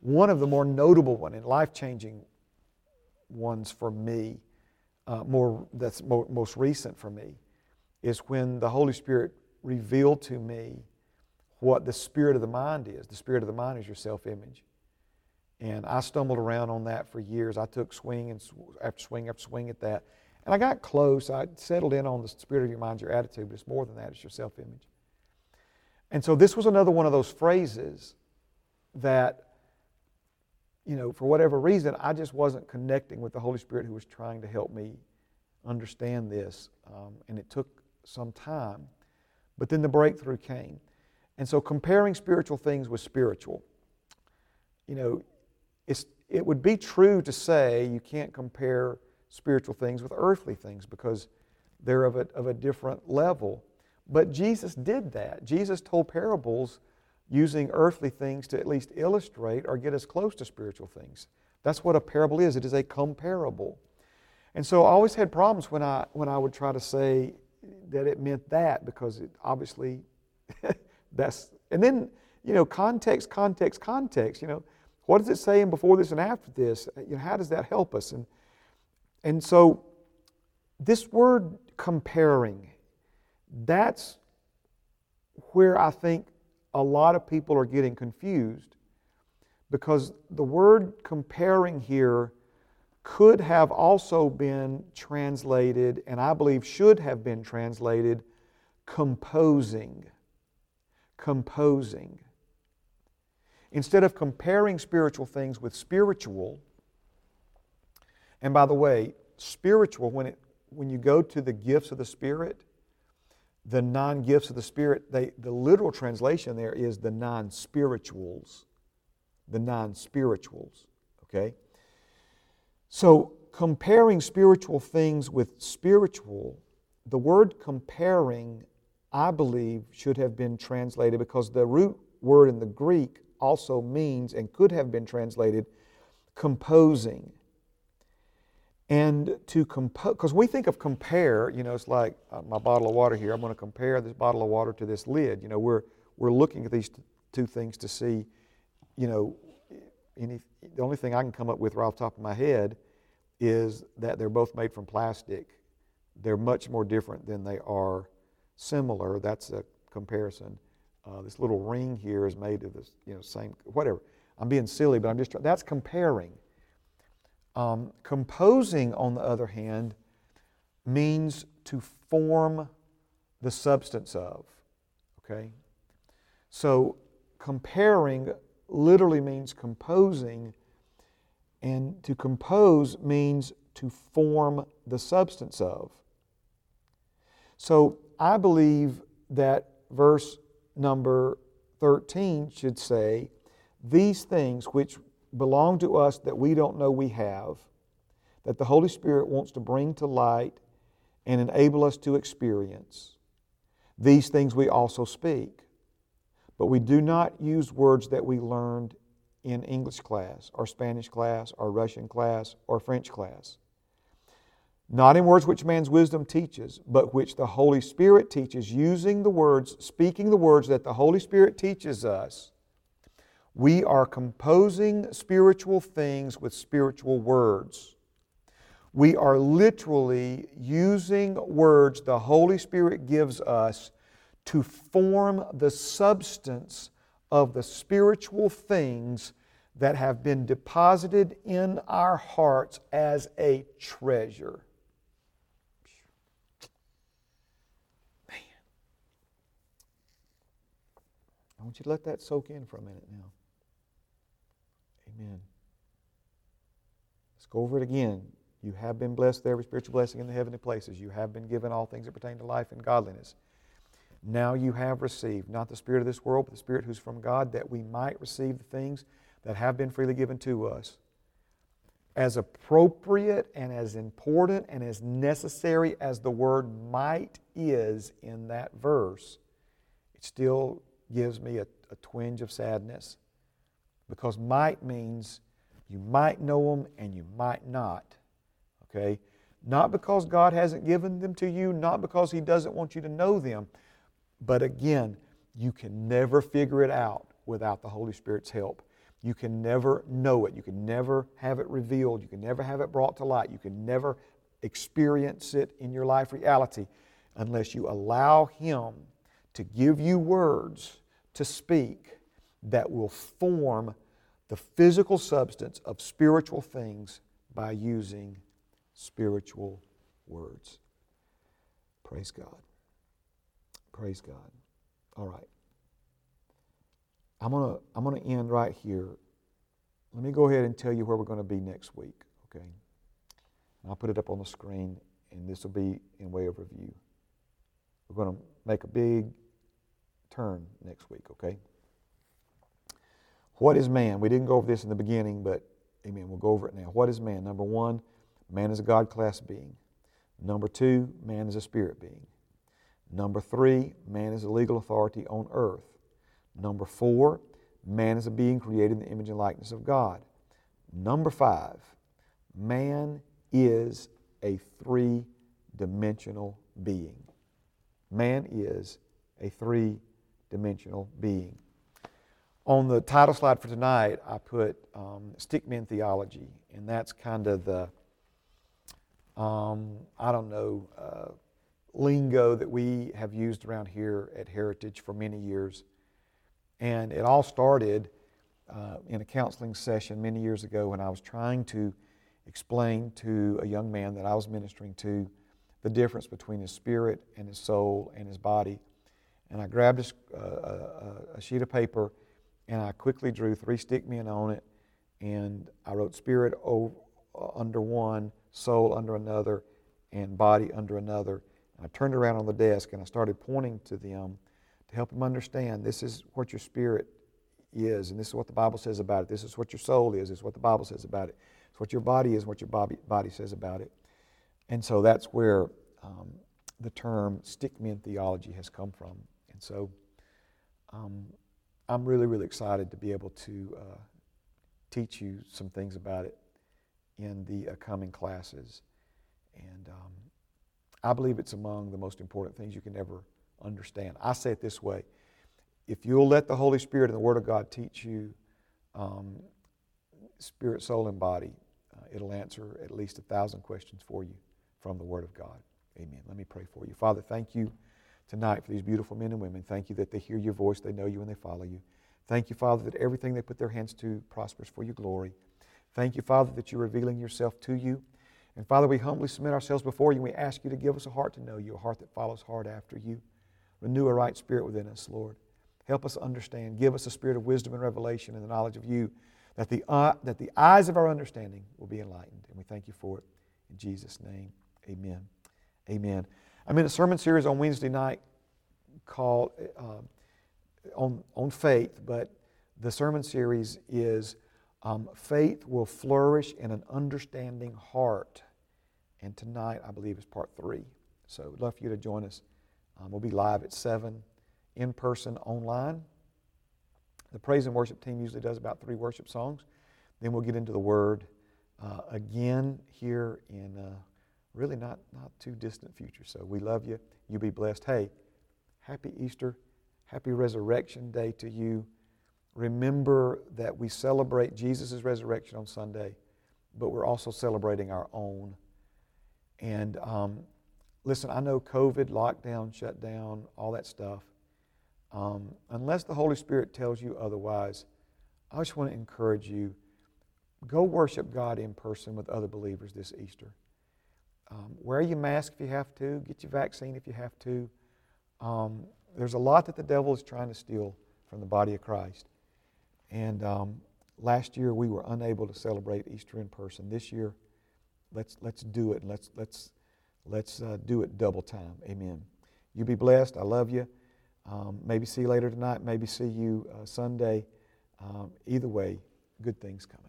One of the more notable one and life-changing ones for me, uh, more that's more, most recent for me, is when the Holy Spirit revealed to me what the spirit of the mind is. The spirit of the mind is your self-image. And I stumbled around on that for years. I took swing and after swing after swing at that. And I got close. I settled in on the spirit of your mind, your attitude, but it's more than that, it's your self image. And so this was another one of those phrases that, you know, for whatever reason, I just wasn't connecting with the Holy Spirit who was trying to help me understand this. Um, and it took some time. But then the breakthrough came. And so comparing spiritual things with spiritual, you know, it's, it would be true to say you can't compare spiritual things with earthly things because they're of a, of a different level. But Jesus did that. Jesus told parables using earthly things to at least illustrate or get us close to spiritual things. That's what a parable is. It is a comparable. And so I always had problems when I, when I would try to say that it meant that because it obviously [LAUGHS] that's, and then, you know, context, context, context, you know. What does it say in before this and after this? Uh, you know, how does that help us? And, and so, this word comparing, that's where I think a lot of people are getting confused because the word comparing here could have also been translated, and I believe should have been translated, composing. Composing. Instead of comparing spiritual things with spiritual, and by the way, spiritual, when, it, when you go to the gifts of the Spirit, the non gifts of the Spirit, they, the literal translation there is the non spirituals. The non spirituals. Okay? So, comparing spiritual things with spiritual, the word comparing, I believe, should have been translated because the root word in the Greek also means and could have been translated composing. And to compose, because we think of compare, you know, it's like uh, my bottle of water here. I'm going to compare this bottle of water to this lid. You know, we're, we're looking at these t- two things to see, you know, any, the only thing I can come up with right off the top of my head is that they're both made from plastic. They're much more different than they are similar. That's a comparison. Uh, this little ring here is made of this, you know, same, whatever. I'm being silly, but I'm just, that's comparing. Um, composing, on the other hand, means to form the substance of. Okay? So comparing literally means composing, and to compose means to form the substance of. So I believe that verse number 13 should say, These things which belong to us that we don't know we have, that the Holy Spirit wants to bring to light and enable us to experience. These things we also speak. But we do not use words that we learned in English class, or Spanish class, or Russian class, or French class. Not in words which man's wisdom teaches, but which the Holy Spirit teaches, using the words, speaking the words that the Holy Spirit teaches us. We are composing spiritual things with spiritual words. We are literally using words the Holy Spirit gives us to form the substance of the spiritual things that have been deposited in our hearts as a treasure. I want you to let that soak in for a minute now. Amen. Let's go over it again. You have been blessed there with spiritual blessing in the heavenly places. You have been given all things that pertain to life and godliness. Now you have received not the Spirit of this world, but the Spirit who's from God, that we might receive the things that have been freely given to us. As appropriate and as important and as necessary as the word might is in that verse, it still gives me a, a twinge of sadness because might means you might know them and you might not. Okay? Not because God hasn't given them to you, not because He doesn't want you to know them, but again, you can never figure it out without the Holy Spirit's help. You can never know it. You can never have it revealed. You can never have it brought to light. You can never experience it in your life reality unless you allow Him to give you words to speak that will form the physical substance of spiritual things by using spiritual words. Praise God. Praise God. All right. I'm going to I'm going to end right here. Let me go ahead and tell you where we're going to be next week, okay? I'll put it up on the screen, and this will be in way of review. We're going to make a big turn next week, okay? What is man? We didn't go over this in the beginning, but amen, we'll go over it now. What is man? Number one, man is a God class being. Number two, man is a spirit being. Number three, man is a legal authority on earth. Number four, man is a being created in the image and likeness of God. Number five, man is a three dimensional being. Man is a three dimensional being. On the title slide for tonight, I put um, stickman theology, and that's kind of the, um, I don't know, uh, lingo that we have used around here at Heritage for many years. And it all started uh, in a counseling session many years ago when I was trying to explain to a young man that I was ministering to the difference between his spirit and his soul and his body. And I grabbed a, a, a sheet of paper and I quickly drew three stick men on it. And I wrote spirit over, under one, soul under another, and body under another. And I turned around on the desk and I started pointing to them to help them understand this is what your spirit is, and this is what the Bible says about it. This is what your soul is, this is what the Bible says about it. It's what your body is, what your body, body says about it. And so that's where um, the term stickman theology has come from. And so um, I'm really, really excited to be able to uh, teach you some things about it in the uh, coming classes. And um, I believe it's among the most important things you can ever understand. I say it this way if you'll let the Holy Spirit and the Word of God teach you um, spirit, soul, and body, uh, it'll answer at least a thousand questions for you from the Word of God. Amen. Let me pray for you. Father, thank you tonight for these beautiful men and women. Thank you that they hear your voice, they know you, and they follow you. Thank you, Father, that everything they put their hands to prospers for your glory. Thank you, Father, that you're revealing yourself to you. And Father, we humbly submit ourselves before you and we ask you to give us a heart to know you, a heart that follows hard after you. Renew a right spirit within us, Lord. Help us understand. Give us a spirit of wisdom and revelation and the knowledge of you, that the, uh, that the eyes of our understanding will be enlightened. And we thank you for it. In Jesus' name, amen. Amen. I'm in a sermon series on Wednesday night called uh, on, on faith, but the sermon series is um, Faith Will Flourish in an Understanding Heart. And tonight, I believe, is part three. So we'd love for you to join us. Um, we'll be live at 7 in person online. The praise and worship team usually does about three worship songs. Then we'll get into the Word uh, again here in uh, really not, not too distant future. So we love you. You be blessed. Hey, happy Easter. Happy Resurrection Day to you. Remember that we celebrate Jesus' resurrection on Sunday, but we're also celebrating our own. And um, listen, I know COVID, lockdown, shutdown, all that stuff. Um, unless the Holy Spirit tells you otherwise, I just want to encourage you go worship God in person with other believers this Easter. Um, wear your mask if you have to, get your vaccine if you have to. Um, there's a lot that the devil is trying to steal from the body of Christ. And um, last year we were unable to celebrate Easter in person. This year, let's, let's do it. Let's, let's, let's uh, do it double time. Amen. You be blessed. I love you. Um, maybe see you later tonight. Maybe see you uh, Sunday. Um, either way, good things coming.